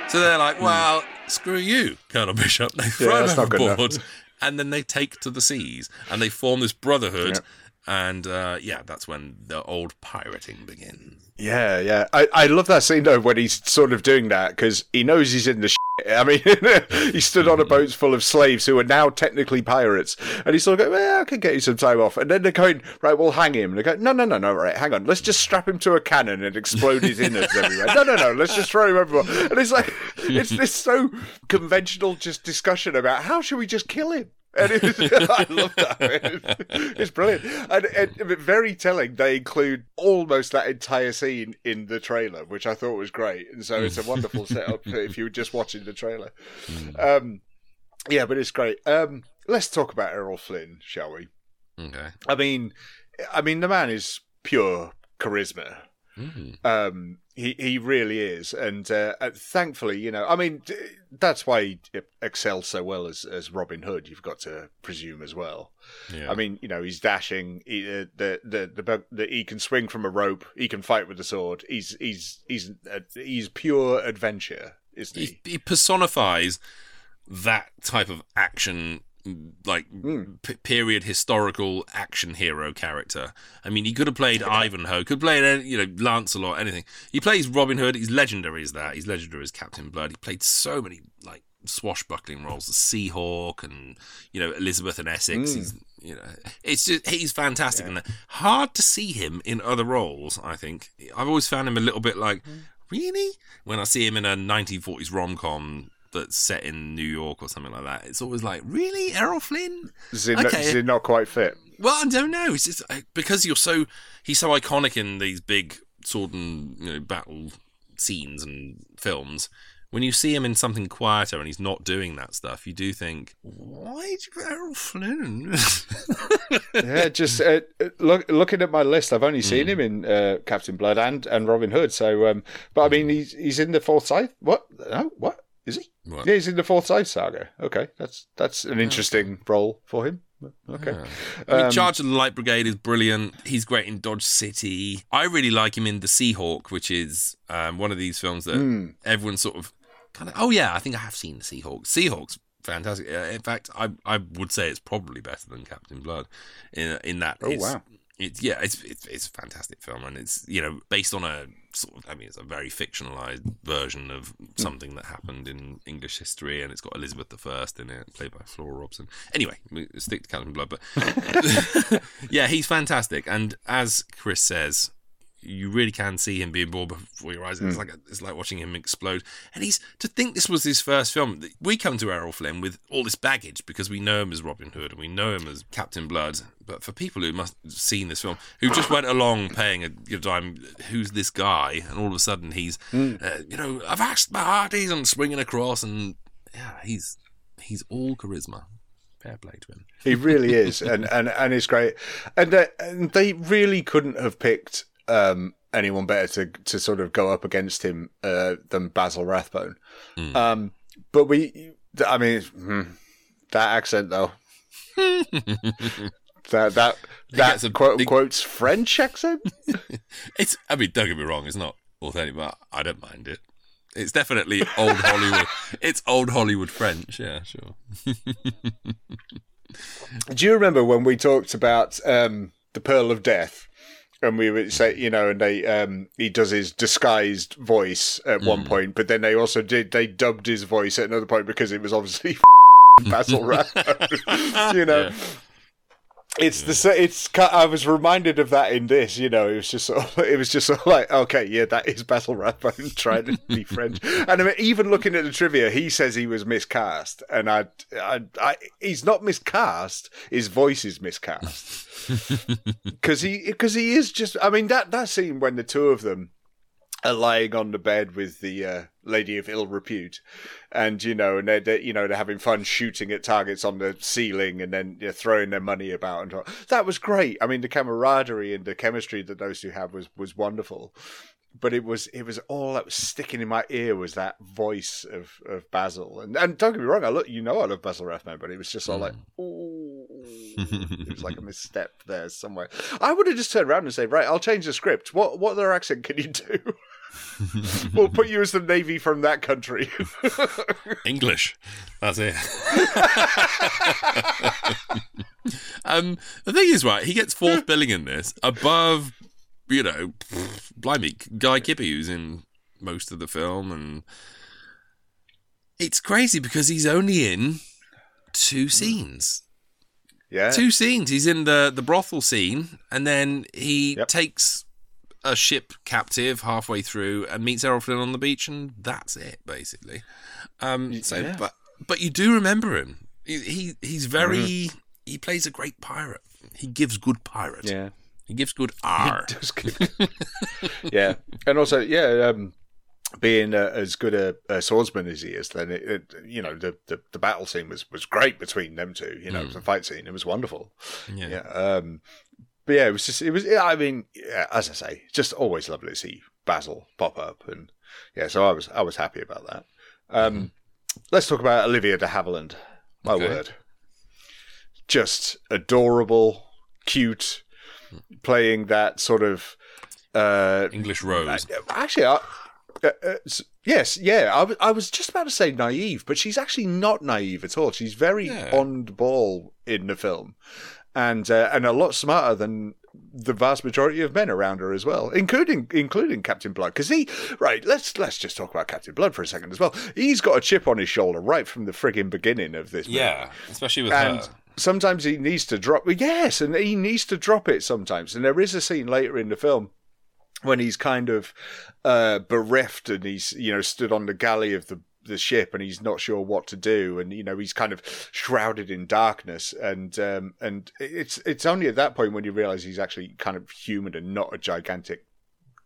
So they're like, well, screw you, Colonel Bishop. They throw that's him not good enough. overboard and then they take to the seas and they form this brotherhood And uh, yeah, that's when the old pirating begins. Yeah, yeah. I, I love that scene though when he's sort of doing that because he knows he's in the. Shit. I mean, he stood on a boat full of slaves who are now technically pirates, and he's sort of going, "Well, I can get you some time off." And then they're going, "Right, we'll hang him." And they go, "No, no, no, no, right, hang on. Let's just strap him to a cannon and explode his innards everywhere." No, no, no. Let's just throw him everywhere. And it's like it's this so conventional just discussion about how should we just kill him. And it was, I love that. It's, it's brilliant. And, and very telling, they include almost that entire scene in the trailer, which I thought was great. And so it's a wonderful setup if you were just watching the trailer. Um, yeah, but it's great. Um, let's talk about Errol Flynn, shall we? Okay. I mean, I mean, the man is pure charisma. Mm. Um, he he really is, and uh, uh, thankfully, you know, I mean, that's why he excels so well as as Robin Hood. You've got to presume as well. Yeah. I mean, you know, he's dashing. He, uh, the, the the the he can swing from a rope. He can fight with a sword. He's he's he's uh, he's pure adventure, isn't he? he, he personifies that type of action like p- period historical action hero character. I mean, he could have played Ivanhoe, could play you know Lancelot, anything. He plays Robin Hood. He's legendary as that. He's legendary as Captain Blood. He played so many like swashbuckling roles, the Seahawk and you know Elizabeth and Essex. Mm. He's you know, it's just he's fantastic and hard to see him in other roles. I think I've always found him a little bit like really when I see him in a 1940s rom com that's set in New York or something like that. It's always like, really, Errol Flynn? Is it, not, Okay. is it not quite fit? Well, I don't know. It's just because you're so he's so iconic in these big sword and you know battle scenes and films. When you see him in something quieter and he's not doing that stuff, you do think, why did you put Errol Flynn? yeah, just uh, look, looking at my list, I've only seen him in uh, Captain Blood and, and Robin Hood. So, um, but I mean, he's he's in the Forsyte. What? No, what is he? What? Yeah, he's in the Forsyte saga. Okay, that's that's an interesting role for him. Okay, I mean, Um, Charge of the Light Brigade is brilliant. He's great in Dodge City. I really like him in The Seahawk, which is um, one of these films that Hmm. everyone sort of kind of. Oh yeah, I think I have seen The Seahawk. Seahawk's fantastic. Uh, in fact, I I would say it's probably better than Captain Blood. In in that. Oh, it's, wow. It's yeah, it's, it's it's a fantastic film, and it's you know based on a sort of I mean it's a very fictionalized version of something that happened in English history, and it's got Elizabeth I in it, played by Flora Robson. Anyway, stick to Captain Blood, but yeah, he's fantastic, and as Chris says, you really can see him being born before your eyes. It's Mm. like a, it's like watching him explode. And he's to think this was his first film. We come to Errol Flynn with all this baggage because we know him as Robin Hood and we know him as Captain Blood. But for people who must have seen this film, who just went along paying a know, dime, who's this guy? And all of a sudden he's, Mm. uh, you know, I've asked my hearties and swinging across, and yeah, he's he's all charisma. Fair play to him. He really is, and and and it's great. And uh, and they really couldn't have picked um, anyone better to to sort of go up against him uh, than Basil Rathbone. Hmm. Um, but we, I mean, hmm, that accent though. that that gets that a quote big- unquote French accent. It's. I mean, don't get me wrong. It's not authentic, but I don't mind it. It's definitely old Hollywood. It's old Hollywood French. Yeah, sure. Do you remember when we talked about um, the Pearl of Death? And we would say, you know, and they um, he does his disguised voice at one point, but then they also did they dubbed his voice at another point because it was obviously Basil Rathbone. you know, it's the it's. I was reminded of that in this. You know, it was just sort of, it was just sort of like, okay, yeah, that is battle rap. I'm trying to be French. And I mean, even looking at the trivia, he says he was miscast, and I, I, I he's not miscast. His voice is miscast because he because he is just. I mean that that scene when the two of them are lying on the bed with the uh, lady of ill repute, and you know, and they're, they're you know they're having fun shooting at targets on the ceiling, and then you know, throwing their money about, and that was great. I mean, the camaraderie and the chemistry that those two had was was wonderful. But it was it was all that was sticking in my ear was that voice of, of Basil, and and don't get me wrong, I look you know I love Basil Rathbone, but it was just all like, mm. ooh, it was like a misstep there somewhere. I would have just turned around and said, right, I'll change the script. What what other accent can you do? we'll put you as the navy from that country. English. That's it. um, the thing is, right, he gets fourth billing in this above, you know, blimey, Guy Kibbee, who's in most of the film. And it's crazy because he's only in two scenes. Yeah. Two scenes. He's in the, the brothel scene, and then he yep. takes a ship captive halfway through and meets Errol Flynn on the beach, and that's it, basically. Um, so, yeah. but but you do remember him. He, he he's very mm. he plays a great pirate. He gives good pirate. Yeah, he gives good R. yeah, and also yeah, um, being uh, as good a, a, swordsman as he is, then it, it, you know the, the, the battle scene was was great between them two. You know, mm. the fight scene it was wonderful. Yeah. yeah um, but yeah, it was just it was. I mean, yeah, as I say, just always lovely to see Basil pop up, and yeah, so I was I was happy about that. Um, mm-hmm. Let's talk about Olivia de Havilland. My okay. word, just adorable, cute, playing that sort of uh, English rose. Actually, I, uh, uh, yes, yeah. I, w- I was just about to say naive, but she's actually not naive at all. She's very yeah. on ball in the film, and uh, and a lot smarter than the vast majority of men around her as well, including including Captain Blood. Because he, right, let's let's just talk about Captain Blood for a second as well. He's got a chip on his shoulder right from the frigging beginning of this. Yeah, especially with and her. Sometimes he needs to drop. Yes, and he needs to drop it sometimes. And there is a scene later in the film when he's kind of uh, bereft and he's you know stood on the galley of the the ship and he's not sure what to do and you know he's kind of shrouded in darkness and um, and it's it's only at that point when you realize he's actually kind of human and not a gigantic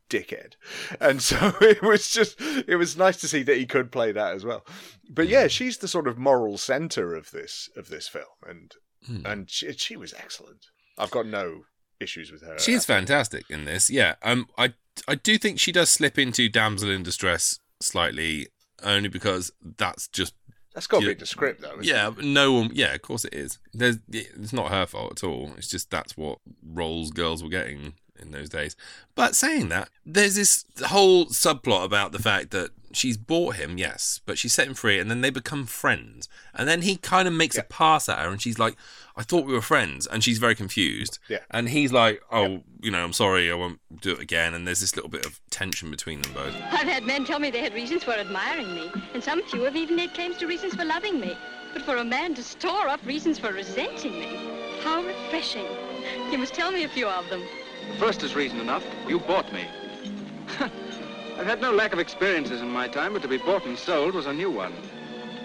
dickhead. And so it was just it was nice to see that he could play that as well. But yeah she's the sort of moral center of this of this film and hmm. and she, she was excellent. I've got no issues with her she is fantastic in this. Yeah um i i do think she does slip into damsel in distress slightly only because that's just that's got to be the script, though. yeah, it? no one. Yeah, of course it is. There's, it's not her fault at all. It's just that's what roles girls were getting in those days. But saying that, there's this whole subplot about the fact that she's bought him, yes, but she set him free, and then they become friends. And then he kind of makes yeah. a pass at her, and she's like, I thought we were friends. And she's very confused. Yeah. And he's like, Oh, yeah. you know, I'm sorry, I won't do it again. And there's this little bit of tension between them both. I've had men tell me they had reasons for admiring me, and some few have even made claims to reasons for loving me. But for a man to store up reasons for resenting me, how refreshing. You must tell me a few of them. The first is reason enough. You bought me. I've had no lack of experiences in my time, but to be bought and sold was a new one.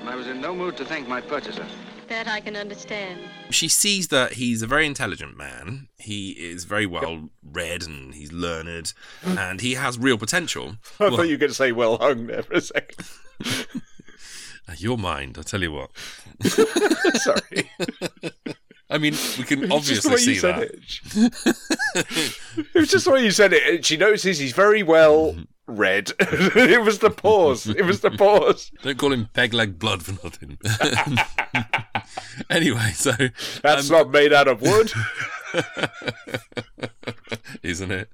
And I was in no mood to thank my purchaser. That I can understand. She sees that he's a very intelligent man. He is very well read and he's learned and he has real potential. I well, thought you were going to say well hung there for a second. Your mind, I tell you what. Sorry. I mean, we can obviously see that. It. it was just the way you said it. She notices he's very well mm-hmm. Read. it was the pause. It was the pause. Don't call him peg leg blood for nothing. anyway, so that's um, not made out of wood, isn't it?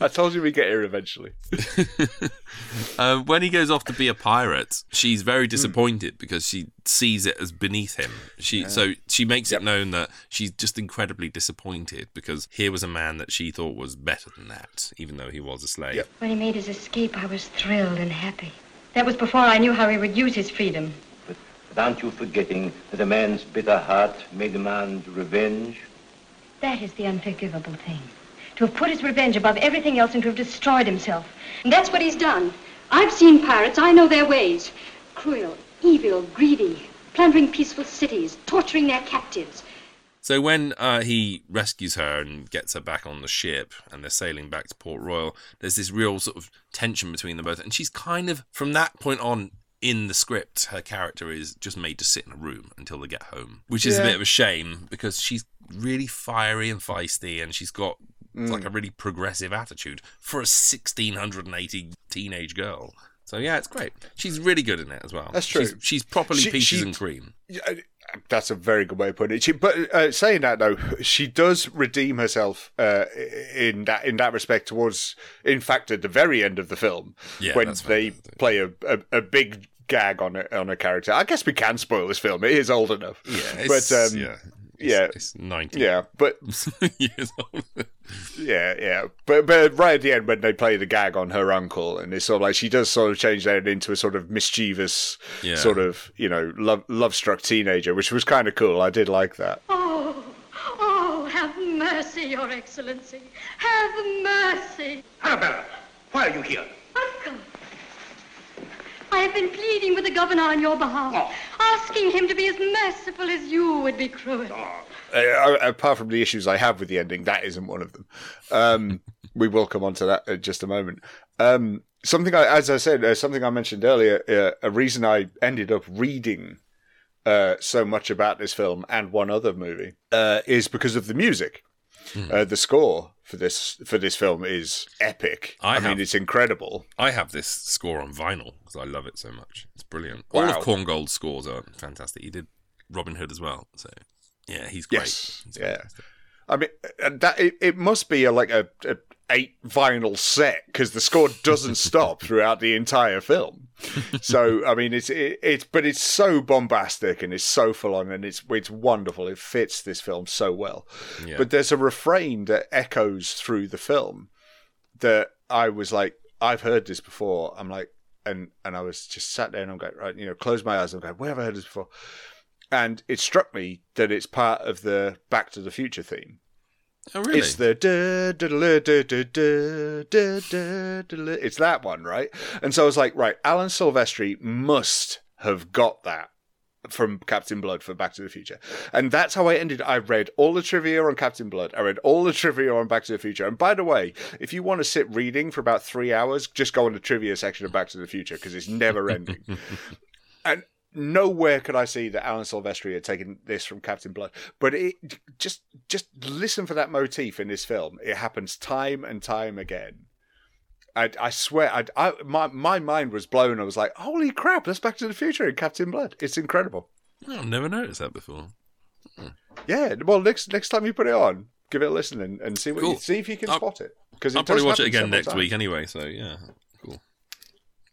I told you we'd get here eventually. uh, when he goes off to be a pirate, she's very hmm. disappointed mm. because she sees it as beneath him. She yeah. so she makes yep. it known that she's just incredibly disappointed because here was a man that she thought was better than that, even though he was a slave. Yep. When he made his escape, I was thrilled and happy. That was before I knew how he would use his freedom. But, but aren't you forgetting that a man's bitter heart may demand revenge? That is the unforgivable thing to have put his revenge above everything else and to have destroyed himself. And that's what he's done. I've seen pirates. I know their ways. Cruel, evil, greedy, plundering peaceful cities, torturing their captives. So when uh, he rescues her and gets her back on the ship and they're sailing back to Port Royal, there's this real sort of tension between them both. And she's kind of, from that point on, in the script, her character is just made to sit in a room until they get home, which is yeah. a bit of a shame because she's really fiery and feisty and she's got Mm. It's like a really progressive attitude for a 1680 teenage girl. So yeah, it's great. She's really good in it as well. That's true. She's, she's properly she, peaches she, and cream. that's a very good way of putting it. She, but uh, saying that though, she does redeem herself uh, in that in that respect towards, in fact, at the very end of the film Yeah, when they play a, a, a big gag on a, on a character. I guess we can spoil this film. It is old enough. Yeah, but um, yeah, yeah, it's 90 Yeah, but years old. yeah, yeah. But but right at the end when they play the gag on her uncle, and it's sort of like she does sort of change that into a sort of mischievous, Yeah. sort of you know love love struck teenager, which was kind of cool. I did like that. Oh, oh, have mercy, Your Excellency. Have mercy. Arabella, why are you here? Uncle. I have been pleading with the governor on your behalf, asking him to be as merciful as you would be cruel. Uh, apart from the issues I have with the ending, that isn't one of them. Um, we will come on to that in just a moment. Um, something I, as I said, uh, something I mentioned earlier, uh, a reason I ended up reading uh, so much about this film and one other movie uh, is because of the music. Uh, the score for this for this film is epic. I I, mean, it's incredible. I have this score on vinyl because I love it so much. It's brilliant. All Wow. of Korngold's scores are fantastic. He did Robin Hood as well. So, yeah, he's great. Yes, He's yeah. fantastic. I mean, that it, it must be a, like a, a eight vinyl set because the score doesn't stop throughout the entire film. So I mean, it's it, it's but it's so bombastic and it's so full on and it's it's wonderful. It fits this film so well. Yeah. But there's a refrain that echoes through the film that I was like, I've heard this before. I'm like, and and I was just sat there and I'm going, right, you know, close my eyes and I'm going, where have I heard this before? And it struck me that it's part of the Back to the Future theme. Oh, really? It's the da, da, da, da, da, da, da, da, da, da. it's that one, right? And so I was like, right, Alan Silvestri must have got that from Captain Blood for Back to the Future. And that's how I ended. I read all the trivia on Captain Blood. I read all the trivia on Back to the Future. And by the way, if you want to sit reading for about three hours, just go on the trivia section of Back to the Future because it's never ending. and nowhere could I see that Alan Silvestri had taken this from Captain Blood. But it just just listen for that motif in this film. It happens time and time again. I, I swear, I, I, my my mind was blown. I was like, "Holy crap! That's Back to the Future in Captain Blood. It's incredible." I've never noticed that before. Yeah. Well, next next time you put it on, give it a listen and, and see what Cool. you, see if you can I'll- spot it. Because I'll probably watch it again next week anyway. So yeah.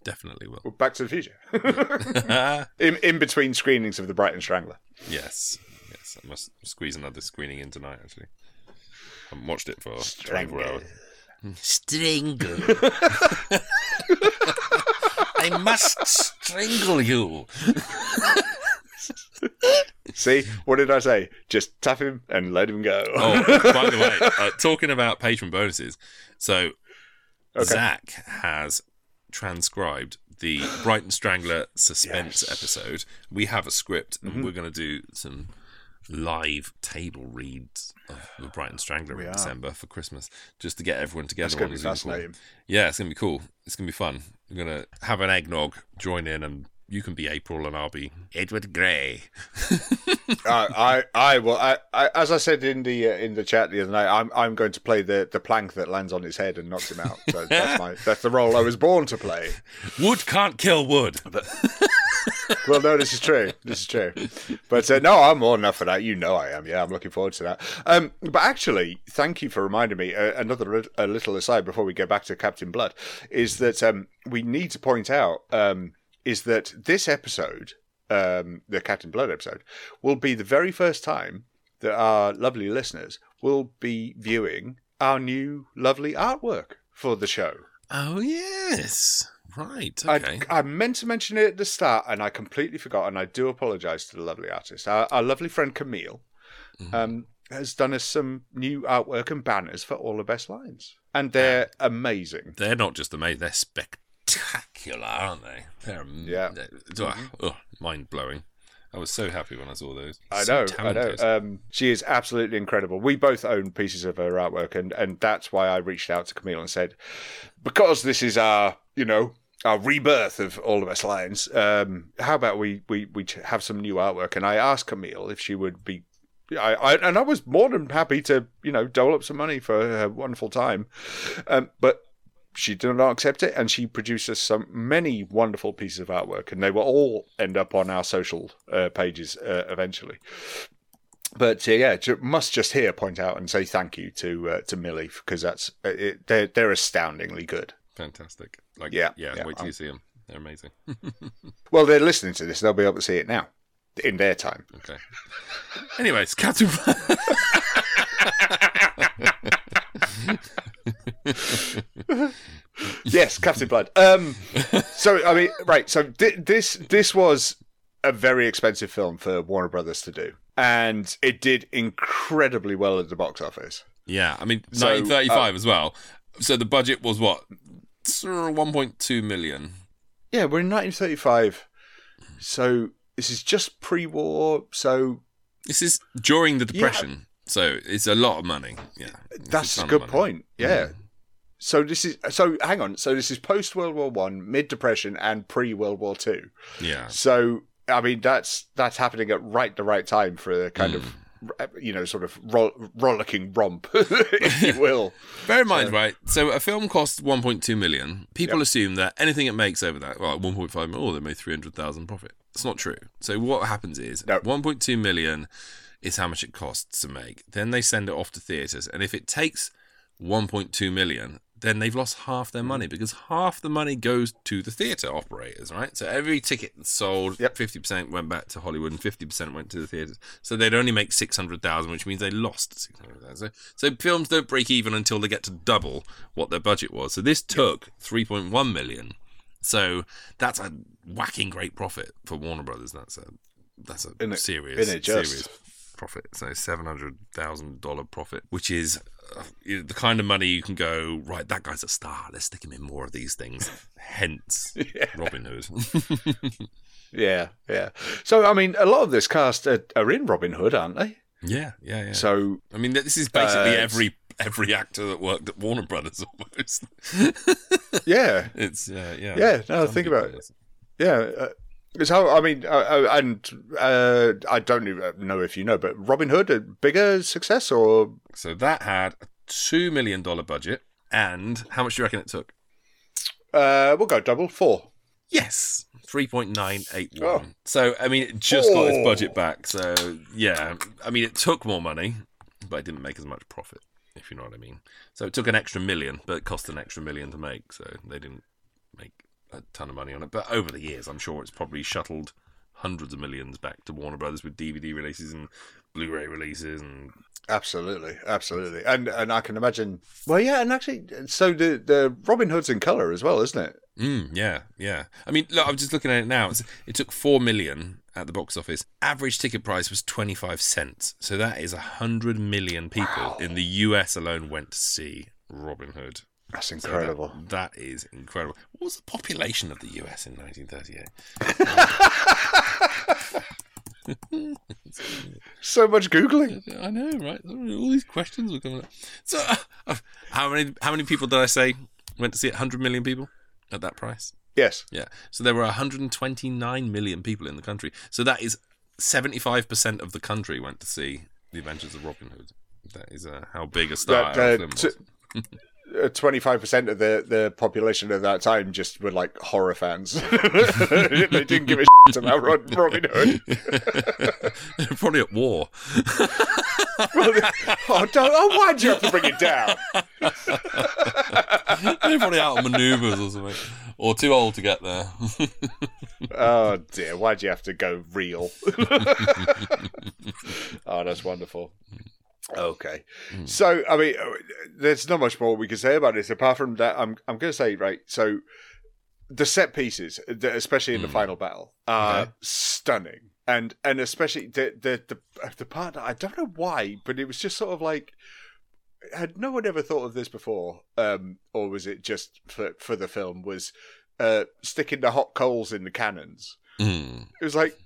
Definitely will. Back to the Future. in in between screenings of The Brighton Strangler. Yes, yes. I must squeeze another screening in tonight. Actually, I haven't watched it for 24 hours. Strangle. I must strangle you. See, what did I say? Just tap him and let him go. Oh, by the way, uh, talking about patron bonuses, so Okay. Zach has transcribed the Brighton Strangler suspense Yes. episode. We have a script, and Mhm. we're going to do some live table reads of the Brighton Strangler We in are. December for Christmas, just to get everyone together. That's gonna be a Zoom fascinating. Yeah, it's gonna be cool. It's gonna be fun. We're gonna have an eggnog, join in, and you can be April, and I'll be Edward Grey. I, I, I will. I, I, as I said in the uh, in the chat the other night, I'm I'm going to play the, the plank that lands on his head and knocks him out. So that's my that's the role I was born to play. Wood can't kill wood. Well, no, this is true. This is true. But uh, no, I'm more enough for that. You know, I am. Yeah, I'm looking forward to that. Um, but actually, thank you for reminding me. Uh, another a little aside before we go back to Captain Blood is that um, we need to point out um, is that this episode, um, the Captain Blood episode, will be the very first time that our lovely listeners will be viewing our new lovely artwork for the show. Oh yes, right. I- Okay. I, meant to mention it at the start, and I completely forgot, and I do apologise to the lovely artist. Our, our lovely friend Camille Mm-hmm. um, has done us some new artwork and banners for all the best lines, and they're amazing. They're not just amazing; they're spectacular, aren't they? They're Yeah. oh, mind blowing. I was so happy when I saw those. I So know, talented. I know. Um, she is absolutely incredible. We both own pieces of her artwork, and, and that's why I reached out to Camille and said, because this is our, you know, our rebirth of all the best lines. Um, how about we we we have some new artwork? And I asked Camille if she would be. I, I and I was more than happy to you know dole up some money for her wonderful time, um, but she did not accept it, and she produces us some many wonderful pieces of artwork, and they will all end up on our social uh, pages uh, eventually. But uh, yeah, must just here point out and say thank you to uh, to Millie because that's uh, it, they're they're astoundingly good. Fantastic. Like, Yeah, yeah. yeah, wait till I'm- you see them. They're amazing. Well, they're listening to this; they'll be able to see it now in their time. okay. Anyways, Captain. yes, Captain Blood. Um, so I mean, right. So thi- this this was a very expensive film for Warner Brothers to do, and it did incredibly well at the box office. yeah, I mean, So, 1935 uh, as well. So the budget was what? 1.2 million. Yeah, we're in 1935, so this is just pre-war. So This is during the Depression. So it's a lot of money. Yeah. It's that's ton a good point. Yeah. So this is so. Hang on. So this is post World War One, mid Depression, and pre World War Two. Yeah. So I mean, that's that's happening at right the right time for a kind of hmm. you know sort of ro- rollicking romp, if you will. Bear in mind, right? So a film costs 1.2 million. People assume that anything it makes over that, well, 1.5 million, oh, they made 300,000 profit. It's not true. So what happens is 1.2 million is how much it costs to make. Then they send it off to theaters, and if it takes 1.2 million, then they've lost half their money because half the money goes to the theater operators, right? So every ticket that's sold, 50% went back to Hollywood and 50% went to the theaters. So they'd only make 600,000, which means they lost 600,000. So, so films don't break even until they get to double what their budget was. So this took 3.1 million. So that's a whacking great profit for Warner Brothers. That's a that's a In it- serious in it just. serious profit. So seven hundred thousand dollar profit, which is uh, the kind of money you can go right. That guy's a star. Let's stick him in more of these things. Hence, Robin Hood. Yeah, yeah. So I mean, a lot of this cast are, are in Robin Hood, aren't they? yeah, yeah, yeah. So I mean, this is basically Uh, every every actor that worked at Warner Brothers almost. yeah, it's uh, yeah, yeah. No, think about it. Yeah. Uh, it's how I mean, uh, uh, and uh, I don't know if you know, but Robin Hood a bigger success or So that had a two million dollar budget, and how much do you reckon it took? uh, we'll go double four. Yes, three point nine eight one. Oh. So I mean, it just got its Oh. budget back. So yeah, I mean, it took more money, but it didn't make as much profit. If you know what I mean. So it took an extra million, but it cost an extra million to make. So they didn't make a ton of money on it. But over the years, I'm sure it's probably shuttled hundreds of millions back to Warner Brothers with DVD releases and Blu-ray releases and Absolutely, absolutely, and and I can imagine. Well, yeah, and actually, so the the Robin Hood's in color as well, isn't it? Mm, yeah, yeah. I mean, look, I'm just looking at it now. It's, it took four million at the box office. Average ticket price was 25 cents. So that is a hundred million people in the US alone went to see Robin Hood. That's incredible. So that, that is incredible. What was the population of the US in 1938? so much googling. I know, right? All these questions were coming up. So, uh, uh how many how many people did I say went to see it? 100 million people at that price. Yes. Yeah. So there were 129 million people in the country. So that is 75% of the country went to see The Adventures of Robin Hood. That is uh, how big a star that, uh, was. To- Uh, 25% of the, the population at that time just were like horror fans. they didn't give a shit about Rod, Robin Hood. Probably at war. Oh, don't! oh, why'd you have to bring it down? They're probably out of maneuvers or something. Or too old to get there. oh dear, why'd you have to go real? oh, that's wonderful. Okay, so I mean, uh, there's not much more we can say about this apart from that. I'm I'm going to say right. So the set pieces, especially in the final battle, are Okay. stunning, and and especially the the the the part that I don't know why, but it was just sort of like. Had no one ever thought of this before, um, or was it just for for the film? Was uh, sticking the hot coals in the cannons? Mm. It was like,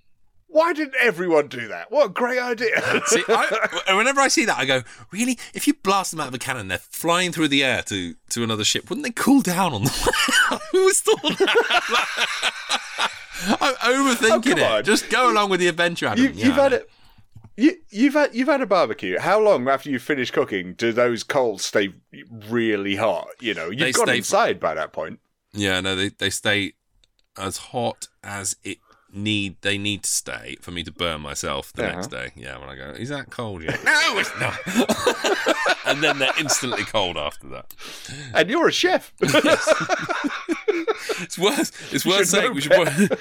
why didn't everyone do that? What a great idea! See, I, whenever I see that, I go, really? If you blast them out of a cannon, they're flying through the air to, to another ship. Wouldn't they cool down on the way? Who was thought that? I'm overthinking Oh, it. on. Just go along with the adventure, Adam. you, Yeah, you've I had it. You, you've had you've had a barbecue. How long after you finish cooking do those coals stay really hot? You know, you've They gone inside by that point. Yeah, no, they they stay as hot as it need they need to stay for me to burn myself the Yeah. next day. Yeah, when I go, is that cold yet? no, it's not. and then they're instantly cold after that. And you're a chef. It's worth. It's worth saying. We should.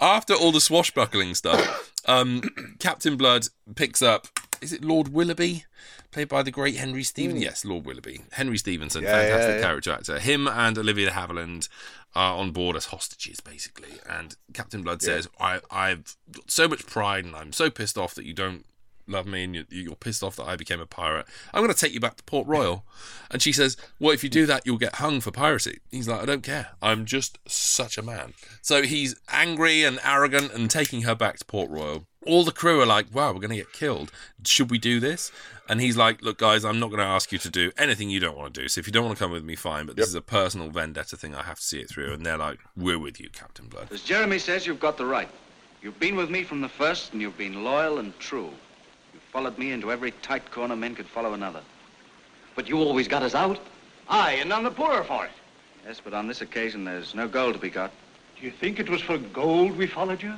after all the swashbuckling stuff, um, Captain Blood picks up. Is it Lord Willoughby, played by the great Henry Stephenson? Yes, Lord Willoughby. Henry Stephenson. Yeah, yeah, fantastic yeah. character actor. Him and Olivia Havilland are on board as hostages, basically. And Captain Blood Yeah. says, I, "I've got so much pride, and I'm so pissed off that you don't." Love me, and you're, you're pissed off that I became a pirate. I'm going to take you back to Port Royal. And she says, Well, if you do that, you'll get hung for piracy. He's like, I don't care. I'm just such a man. So he's angry and arrogant and taking her back to Port Royal. All the crew are like, Wow, we're going to get killed. Should we do this? And he's like, Look, guys, I'm not going to ask you to do anything you don't want to do. So if you don't want to come with me, fine. But this is a personal vendetta thing. I have to see it through. And they're like, We're with you, Captain Blood. As Jeremy says, you've got the right. You've been with me from the first, and you've been loyal and true. You've followed me into every tight corner men could follow another. But you always got us out. Aye, and none the poorer for it. Yes, but on this occasion, there's no gold to be got. Do you think it was for gold we followed you?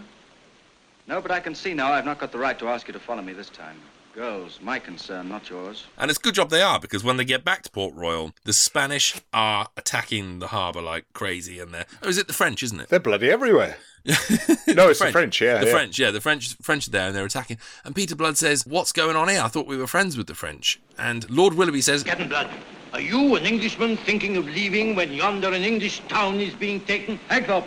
No, but I can see now I've not got the right to ask you to follow me this time. Girls, my concern, not yours. And it's a good job they are because when they get back to Port Royal, the Spanish are attacking the harbour like crazy. And they're. Oh, is it the French, isn't it? They're bloody everywhere. no, it's the French. Yeah, the yeah. French, yeah, the French, French are there and they're attacking. And Peter Blood says, "What's going on here? I thought we were friends with the French." And Lord Willoughby says, Captain Blood, are you an Englishman thinking of leaving when yonder an English town is being taken? Hagthorpe,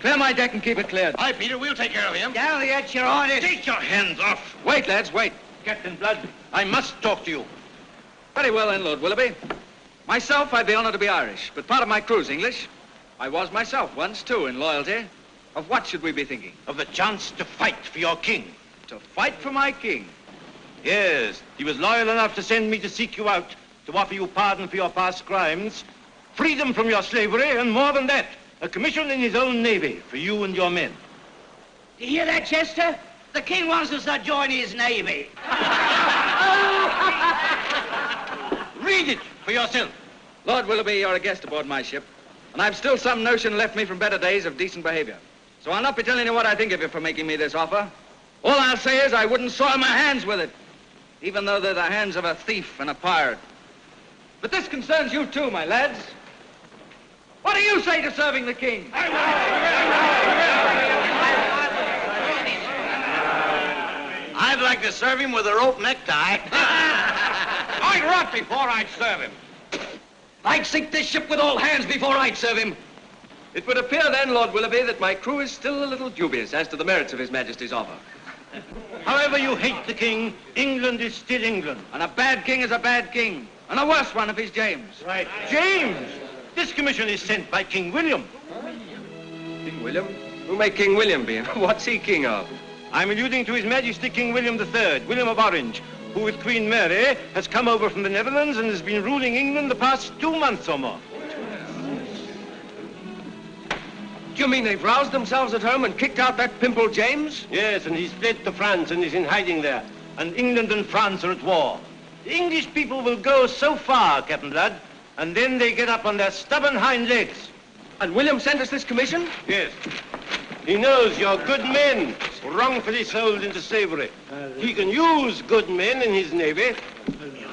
clear my deck and keep it cleared. Aye, Peter, we'll take care of him. Galley at your orders. Take your hands off. Wait, lads, wait. Captain Blood, I must talk to you. Very well then, Lord Willoughby. Myself, I'd be honoured to be Irish, but part of my crew's English. I was myself once, too, in loyalty. Of what should we be thinking? Of the chance to fight for your king. To fight for my king? Yes, he was loyal enough to send me to seek you out, to offer you pardon for your past crimes, freedom from your slavery, and more than that, a commission in his own navy for you and your men. You hear that, Chester? The king wants us to join his navy. Read it for yourself. Lord Willoughby, you're a guest aboard my ship, and I've still some notion left me from better days of decent behavior. So I'll not be telling you what I think of you for making me this offer. All I'll say is I wouldn't soil my hands with it, even though they're the hands of a thief and a pirate. But this concerns you too, my lads. What do you say to serving the king? I I'd like to serve him with a rope necktie. I'd rot before I'd serve him. I'd sink this ship with all hands before I'd serve him. It would appear then, Lord Willoughby, that my crew is still a little dubious as to the merits of His Majesty's offer. However you hate the king, England is still England. And a bad king is a bad king, and a worse one if he's James. Right. James! This commission is sent by King William. King William? Who may King William be? What's he king of? I'm alluding to His Majesty King William III, William of Orange, who with Queen Mary has come over from the Netherlands and has been ruling England the past two months or more. Do you mean they've roused themselves at home and kicked out that pimple James? Yes, and he's fled to France and is in hiding there. And England and France are at war. The English people will go so far, Captain Blood, and then they get up on their stubborn hind legs. And William sent us this commission? Yes. He knows you're good men, wrongfully sold into slavery. He can use good men in his navy.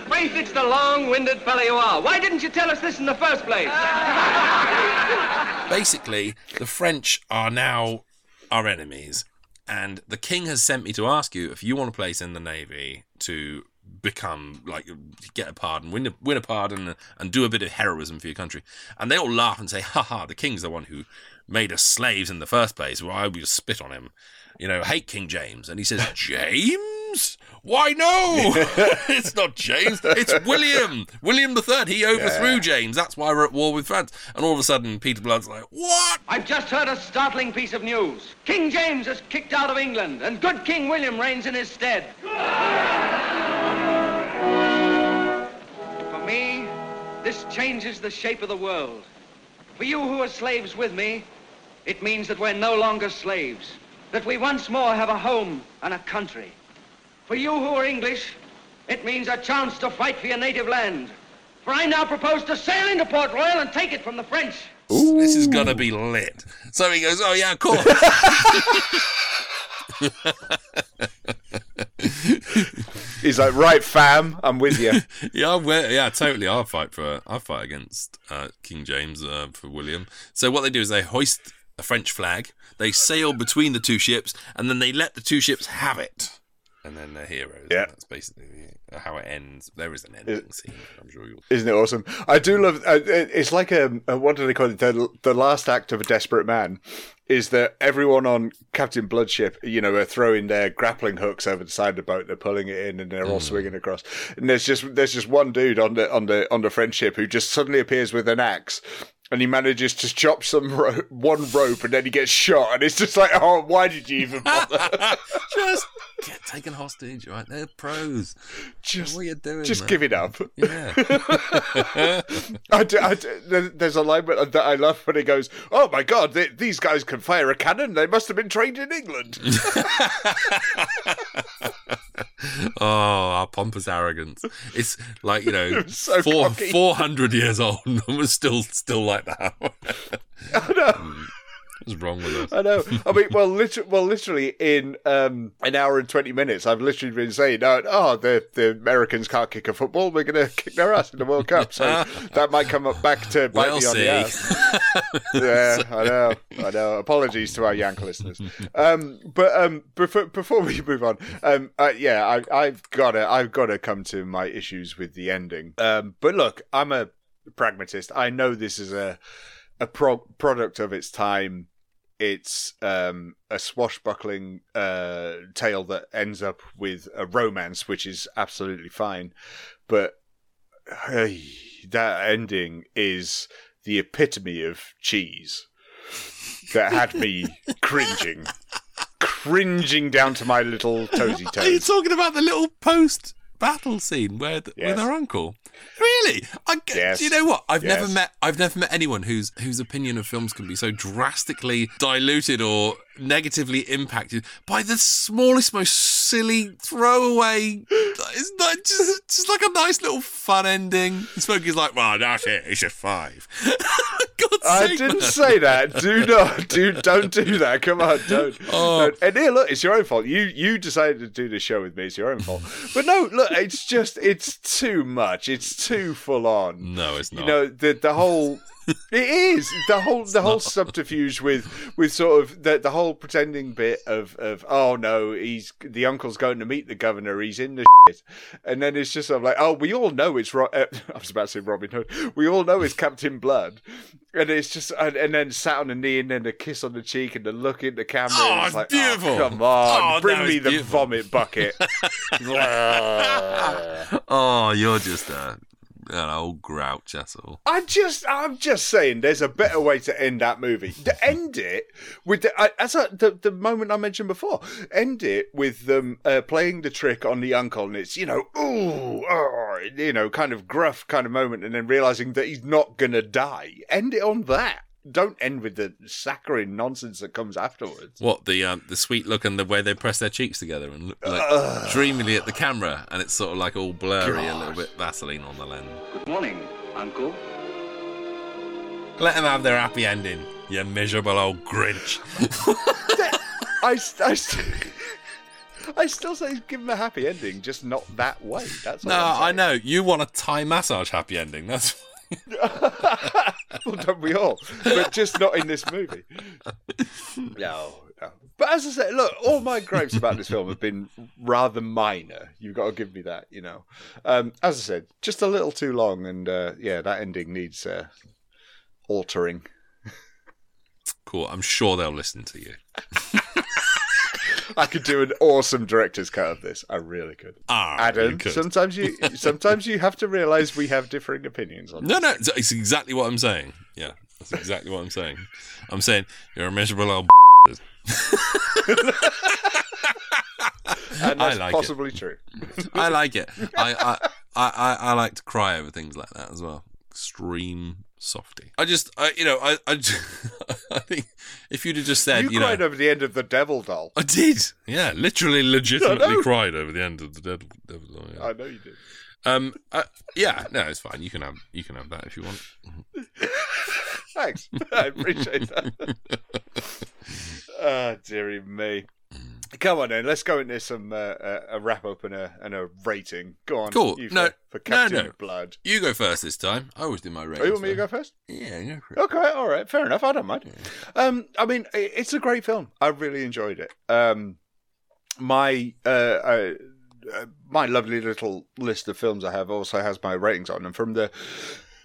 Faith, it's the long-winded fellow you are. Why didn't you tell us this in the first place? basically, the French are now our enemies, and the king has sent me to ask you if you want a place in the navy to become like get a pardon, win a, win a pardon, and do a bit of heroism for your country. And they all laugh and say, "Ha ha! The king's the one who made us slaves in the first place. Why we just spit on him? You know, hate King James." And he says, "James." Why no? it's not James. It's William. William the Third. He overthrew Yeah. James. That's why we're at war with France. And all of a sudden, Peter Blood's like, "What? I've just heard a startling piece of news. King James is kicked out of England, and good King William reigns in his stead. For me, this changes the shape of the world. For you who are slaves with me, it means that we're no longer slaves, that we once more have a home and a country. For you who are English, it means a chance to fight for your native land. For I now propose to sail into Port Royal and take it from the French. This is gonna be lit. So he goes, "Oh yeah, of course." He's like, right, fam, I'm with you. yeah, well, yeah, totally. I'll fight for. I'll fight against uh, King James uh, for William. So what they do is they hoist a French flag. They sail between the two ships, and then they let the two ships have it. And then they're heroes. Yeah. that's basically how it ends. There is an ending scene. I'm sure you'll. Isn't it awesome? I do love. Uh, it- it's like a, a what do they call it? The, the last act of a desperate man is that everyone on Captain Bloodship, you know, are throwing their grappling hooks over the side of the boat. They're pulling it in, and they're all hmm. swinging across. And there's just there's just one dude on the on the on the French ship who just suddenly appears with an axe. And he manages to chop some ro- one rope, and then he gets shot. And it's just like, oh, why did you even bother? Just get taken hostage, right? They're pros. Just what are you doing? Just man? give it up. Yeah. I do, I do- there's a line that I love when he goes, "Oh my god, they, these guys can fire a cannon. They must have been trained in England." oh, our pompous arrogance. It's like, you know, So four, 400 years old and we're still still like that. I know. What's wrong with us? I know. I mean, well, literally, well, literally in um, an hour and twenty minutes, I've literally been saying, "Oh, oh the the Americans can't kick a football. We're going to kick their ass in the World Cup." So that might come up back to bite We'll me on see. the ass. yeah, I know, I know. Apologies to our Yank listeners. Um, but um, before before we move on, um, uh, yeah, I, I've got to I've got to come to my issues with the ending. Um, but look, I'm a pragmatist. I know this is a a pro- product of its time. It's um, a swashbuckling uh, tale that ends up with a romance, which is absolutely fine. But hey, that ending is the epitome of cheese that had me cringing, cringing down to my little toesy toes. Are you talking about the little post battle scene where the, Yes. with her uncle? Really? I, Yes. Do you know what? I've never met I've never met anyone whose whose opinion of films can be so drastically diluted or negatively impacted by the smallest, most silly throwaway. It's not just just like a nice little fun ending. Smokey's like, well, that's it. It's a five. God's I sake, didn't man. say that. Do not, do don't do that. Come on, don't. Oh. don't. And here, look, it's your own fault. You you decided to do this show with me. It's your own fault. But no, look, it's just it's too much. It's too full on. No, it's not. You know the the whole. It is. The whole the whole subterfuge with with sort of the the whole pretending bit of of oh no he's the uncle's going to meet the governor. He's in the shit. And then it's just sort of like oh we all know it's Ro- uh, I was about to say Robin Hood. We all know it's Captain Blood. And it's just and, and then sat on the knee and then a kiss on the cheek and the look in the camera Oh, and it's like beautiful. oh, come on Oh, bring me the beautiful. vomit bucket. Oh, you're just a, an old grouch, that's all. I just, I'm just saying, there's a better way to end that movie. To end it with the, I- as a, the the moment I mentioned before, end it with them uh, playing the trick on the uncle, and it's you know, ooh, oh, you know, kind of gruff kind of moment, and then realizing that he's not gonna die. End it on that. Don't end with the saccharine nonsense that comes afterwards. What the um, the sweet look and the way they press their cheeks together and look like Ugh. dreamily at the camera, and it's sort of like all blurry, a little bit Vaseline on the lens. Good morning, Uncle. Let them have their happy ending, you miserable old Grinch. I, st- I, I still say give them a happy ending, just not that way. That's no, I know you want a Thai massage happy ending. That's well, don't we all? But just not in this movie. No, no. But as I said, look, all my gripes about this film have been rather minor. You've got to give me that, you know. Um, as I said, just a little too long, and uh, yeah, that ending needs uh, altering. cool. I'm sure they'll listen to you. I could do an awesome director's cut of this. I really could. Ah, Adam, you could. sometimes you sometimes you have to realise we have differing opinions on. No, no, it's, exactly what I'm saying. Yeah, that's exactly what I'm saying. I'm saying you're a miserable old. and I that's like it. possibly true. I like it. I, I, I, I, I like to cry over things like that as well. Extreme softy. I just, I, you know, I, I, I think if you'd have just said, you, you, cried know, over the end of the Devil Doll. I did. Yeah, literally, legitimately cried over the end of the Devil. Devil Doll, yeah. I know you did. Um, uh, yeah, no, it's fine. You can have you can have that if you want. Thanks. I appreciate that. Ah, dearie me. Come on then, let's go into some uh, uh, a wrap up and a and a rating. Go on, Cool. you No, for, for no, Captain no. Blood. You go first this time. I always do my Oh, ratings. you want me to go first? Yeah, go. Okay, all right, fair enough. I don't mind. Um, I mean, it's a great film. I really enjoyed it. Um, my uh, uh, uh, my lovely little list of films I have also has my ratings on, and from the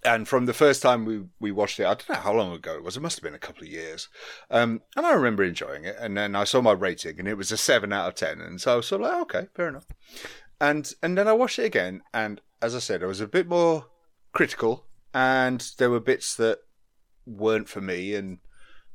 and from the first time we we watched it, I don't know how long ago it was. It must have been a couple of years. Um, and I remember enjoying it. And then I saw my rating, and it was a seven out of ten. And so I was sort of like, okay, fair enough. And and then I watched it again, and as I said, I was a bit more critical, and there were bits that weren't for me, and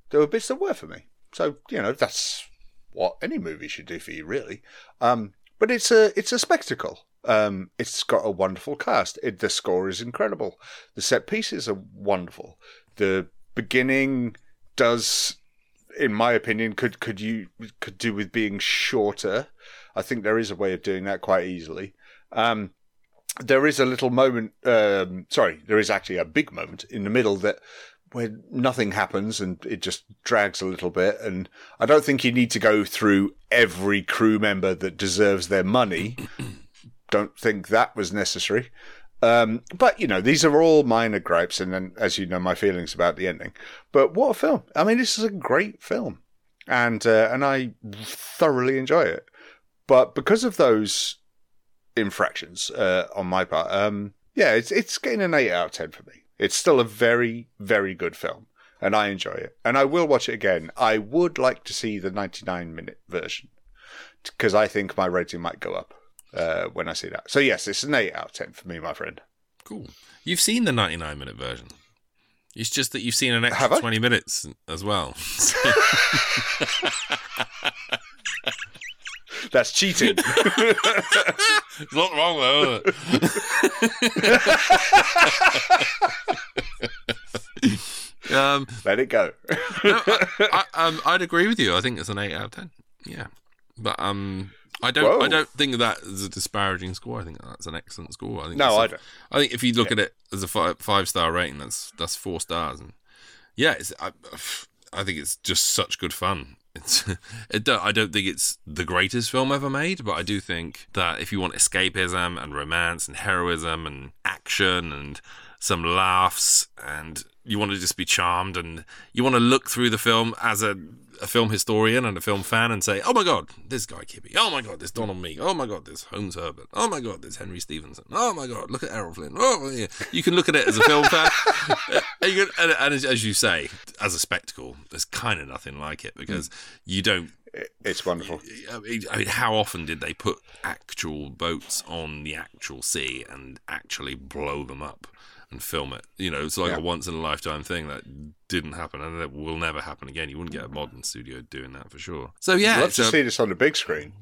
there were bits that were for me. So you know that's what any movie should do for you, really. Um, but it's a it's a spectacle. Um, it's got a wonderful cast. It, the score is incredible. The set pieces are wonderful. The beginning does, in my opinion, could could you could do with being shorter. I think there is a way of doing that quite easily. Um, there is a little moment. Um, sorry, there is actually a big moment in the middle that where nothing happens and it just drags a little bit. And I don't think you need to go through every crew member that deserves their money. don't think that was necessary. Um, but you know, these are all minor gripes, and then, as you know, my feelings about the ending. But what a film! I mean, this is a great film, and uh, and I thoroughly enjoy it. But because of those infractions uh, on my part, um, yeah, it's it's getting an eight out of ten for me. It's still a very very good film, and I enjoy it, and I will watch it again. I would like to see the ninety nine minute version because I think my rating might go up uh, when I see that. So yes, it's an eight out of ten for me, my friend. Cool. You've seen the 99 minute version. It's just that you've seen an extra? 20 minutes as well. That's cheating. There's not wrong though. is it? um, Let it go. no, I, I, um, I'd agree with you. I think it's an eight out of ten. Yeah, but um, I don't. Whoa. I don't think that is a disparaging score. I think that's an excellent score. I think No, a- I don't. I think if you look at it as a five, five star rating, that's that's four stars. And yeah, it's. I, I think it's just such good fun. It's. It don't, I don't think it's the greatest film ever made, but I do think that if you want escapism and romance and heroism and action and some laughs and you want to just be charmed and you want to look through the film as a, a film historian and a film fan and say, oh my God, this Guy Kibbee. Oh my God, this Donald Meek. Oh my God, this Holmes Herbert. Oh my God, this Henry Stephenson. Oh my God, look at Errol Flynn. Oh, yeah. You can look at it as a film fan. and, can, and, and as, as you say, as a spectacle, there's kind of nothing like it because hmm. you don't It's wonderful. I mean, I mean, how often did they put actual boats on the actual sea and actually blow them up and film it? You know, it's like Yeah. a once in a lifetime thing that didn't happen and it will never happen again. You wouldn't get a modern studio doing that for sure. So yeah, I'd love to a- see this on the big screen.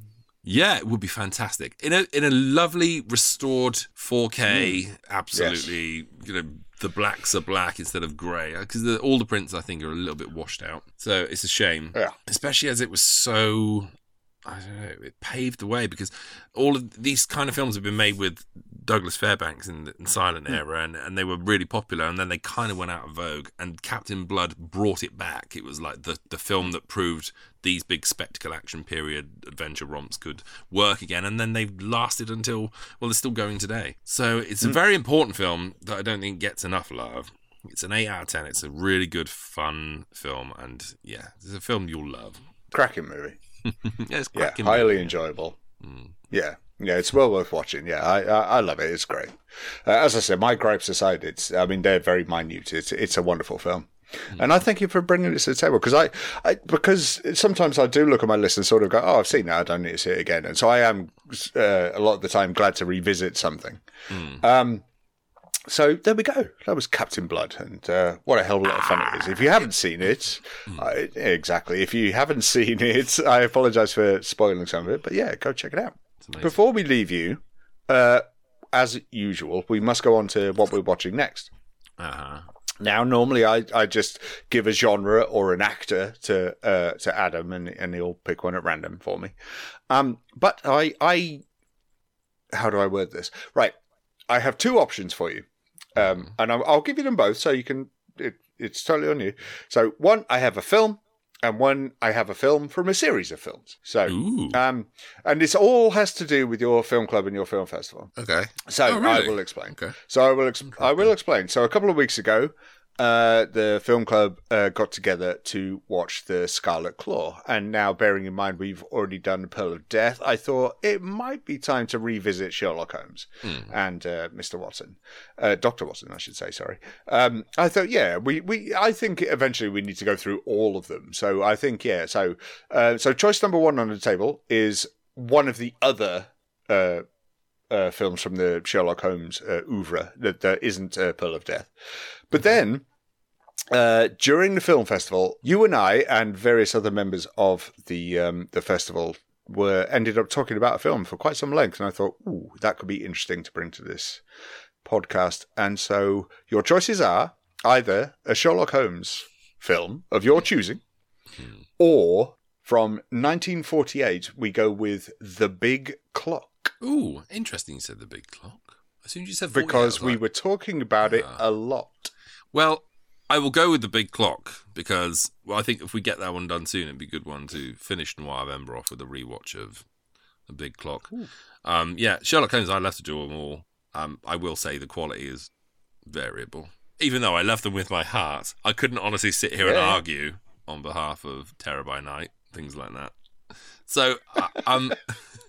yeah, it would be fantastic in a in a lovely restored 4K. Mm. Absolutely, you know, the blacks are black instead of grey because all the prints I think are a little bit washed out. So it's a shame, Yeah. especially as it was so. I don't know. It paved the way because all of these kind of films have been made with Douglas Fairbanks in the in silent Hmm. era, and, and they were really popular. And then they kind of went out of vogue. And Captain Blood brought it back. It was like the the film that proved these big spectacle action period adventure romps could work again. And then they've lasted until well, they're still going today. So it's a Hmm. very important film that I don't think gets enough love. It's an eight out of ten. It's a really good, fun film, and yeah, it's a film you'll love. Cracking movie. yeah, it's Yeah, highly movie. enjoyable. Yeah, yeah, it's well worth watching. Yeah, I I, I love it. It's great. Uh, as I said, my gripes aside, it's I mean they're very minute. It's it's a wonderful film. And I thank you for bringing this to the table because I, I, because sometimes I do look at my list and sort of go, oh, I've seen that, I don't need to see it again. And so I am uh, a lot of the time glad to revisit something. Um, so there we go. That was Captain Blood, and uh, what a hell of a lot of fun it is. If you haven't seen it, I, exactly. If you haven't seen it, I apologise for spoiling some of it, but yeah, go check it out. Before we leave you, uh, as usual, we must go on to what we're watching next. Uh-huh. Now, normally I, I just give a genre or an actor to uh, to Adam, and and he'll pick one at random for me. Um, but I I how do I word this? Right, I have two options for you, um, and I'll, I'll give you them both so you can. It, it's totally on you. So one, I have a film, and one I have a film from a series of films. So, um, and this all has to do with your film club and your film festival. Okay. So Oh, really? I will explain. Okay. So I will ex- I will explain. So a couple of weeks ago, uh, the film club uh, got together to watch the Scarlet Claw, and now bearing in mind we've already done Pearl of Death, I thought it might be time to revisit Sherlock Holmes Hmm. and uh, Mr. Watson, uh, Doctor Watson, I should say. Sorry. Um, I thought, yeah, we, we I think eventually we need to go through all of them. So I think, yeah. So uh, so choice number one on the table is one of the other. Uh, films from the Sherlock Holmes uh, oeuvre that, there isn't uh, Pearl of Death. But then, uh, during the film festival, you and I and various other members of the um, the festival were ended up talking about a film for quite some length, and I thought, ooh, that could be interesting to bring to this podcast. And so, your choices are either a Sherlock Holmes film of your choosing, or from 1948, we go with The Big Clock. Ooh, interesting. You said the big clock. As soon as you said 48, because we like, were talking about it a lot. Well, I will go with the big clock because well, I think if we get that one done soon, it'd be a good one to finish Noirvember off with a rewatch of the big clock. Um, yeah, Sherlock Holmes. I love to do them all. Um, I will say the quality is variable. Even though I love them with my heart, I couldn't honestly sit here and argue on behalf of Terror by Night, things like that. So, uh, um,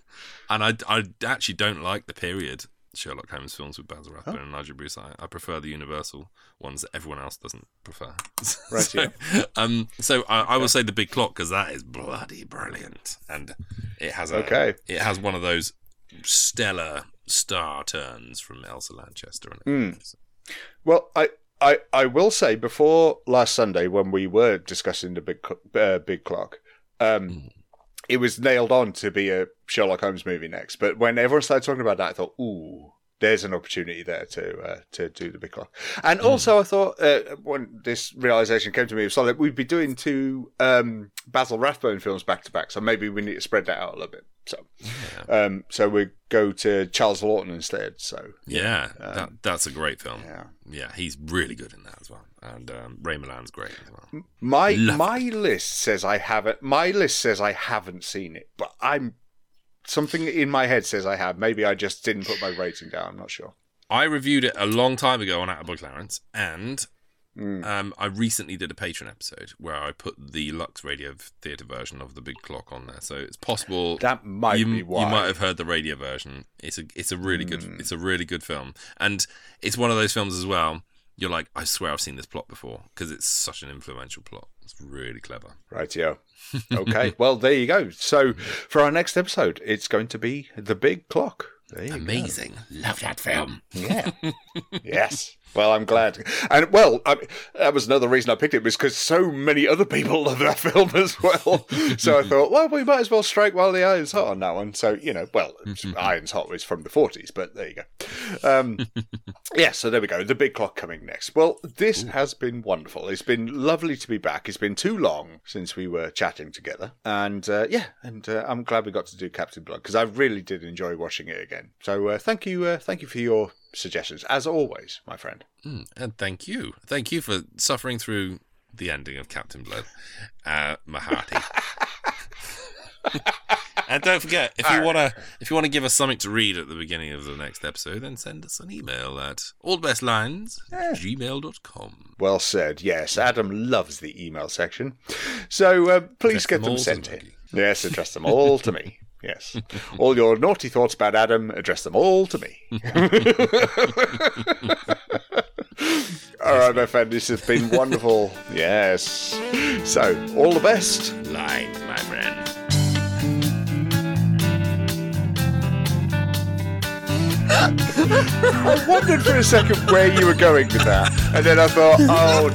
and I, I actually don't like the period Sherlock Holmes films with Basil Rathbone and Nigel Bruce. I, I prefer the Universal ones that everyone else doesn't prefer. Right, so, um, so I, I will say the Big Clock because that is bloody brilliant, and it has a Okay. it has one of those stellar star turns from Elsa Lanchester. In it. Hmm. Well, I, I, I will say before last Sunday when we were discussing the big uh, big clock, um, it was nailed on to be a Sherlock Holmes movie next. But when everyone started talking about that, I thought, ooh. There's an opportunity there to uh, to do the big clock, and also I thought uh, when this realization came to me, it was like we'd be doing two um, Basil Rathbone films back to back, so maybe we need to spread that out a little bit. So, um, so we go to Charles Laughton instead. So Yeah, um, that, that's a great film. Yeah. yeah, he's really good in that as well, and um, Ray Milland's great as well. My Love my list says I haven't. My list says I haven't seen it, but I'm something in my head says I have. Maybe I just didn't put my rating down. I'm not sure. I reviewed it a long time ago on Out by Clarence, and Hmm. um, I recently did a Patreon episode where I put the Lux Radio Theatre version of the Big Clock on there. So it's possible That might you, be why. you might have heard the radio version. It's a it's a really good Hmm. it's a really good film, and it's one of those films as well. You're like, I swear I've seen this plot before because it's such an influential plot. It's really clever. Rightio. Okay. well, there you go. So for our next episode, it's going to be the big clock. There you go. Amazing. Love that film. Yeah. yes. Well, I'm glad. And well, I, that was another reason I picked it was because so many other people love that film as well. so I thought, well, we might as well strike while the iron's hot on that one. So you know, well, iron's hot was from the 40s, but there you go. Um, yeah. So there we go. The big clock coming next. Well, this has been wonderful. It's been lovely to be back. It's been too long since we were chatting together, and uh, yeah, and uh, I'm glad we got to do Captain Blood because I really did enjoy watching it again. So uh, thank you, uh, thank you for your suggestions as always, my friend. Mm, and thank you. Thank you for suffering through the ending of Captain Blood, uh, Mahati. and don't forget, if you wanna if you wanna give us something to read at the beginning of the next episode, then send us an email at allbestlines at gmail.com. Well said. Yes, Adam loves the email section. So uh, please get them them sent in. Yes, address them all to me. Yes. All your naughty thoughts about Adam, address them all to me. all right, my friend, this has been wonderful. Yes. So, all the best. Lines, my friend. I wondered for a second where you were going with that, and then I thought, oh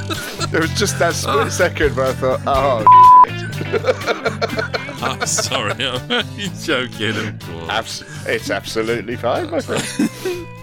no. There was just that split second where I thought, oh. I'm sorry, I'm joking, of course. Abs- it's absolutely fine, my friend.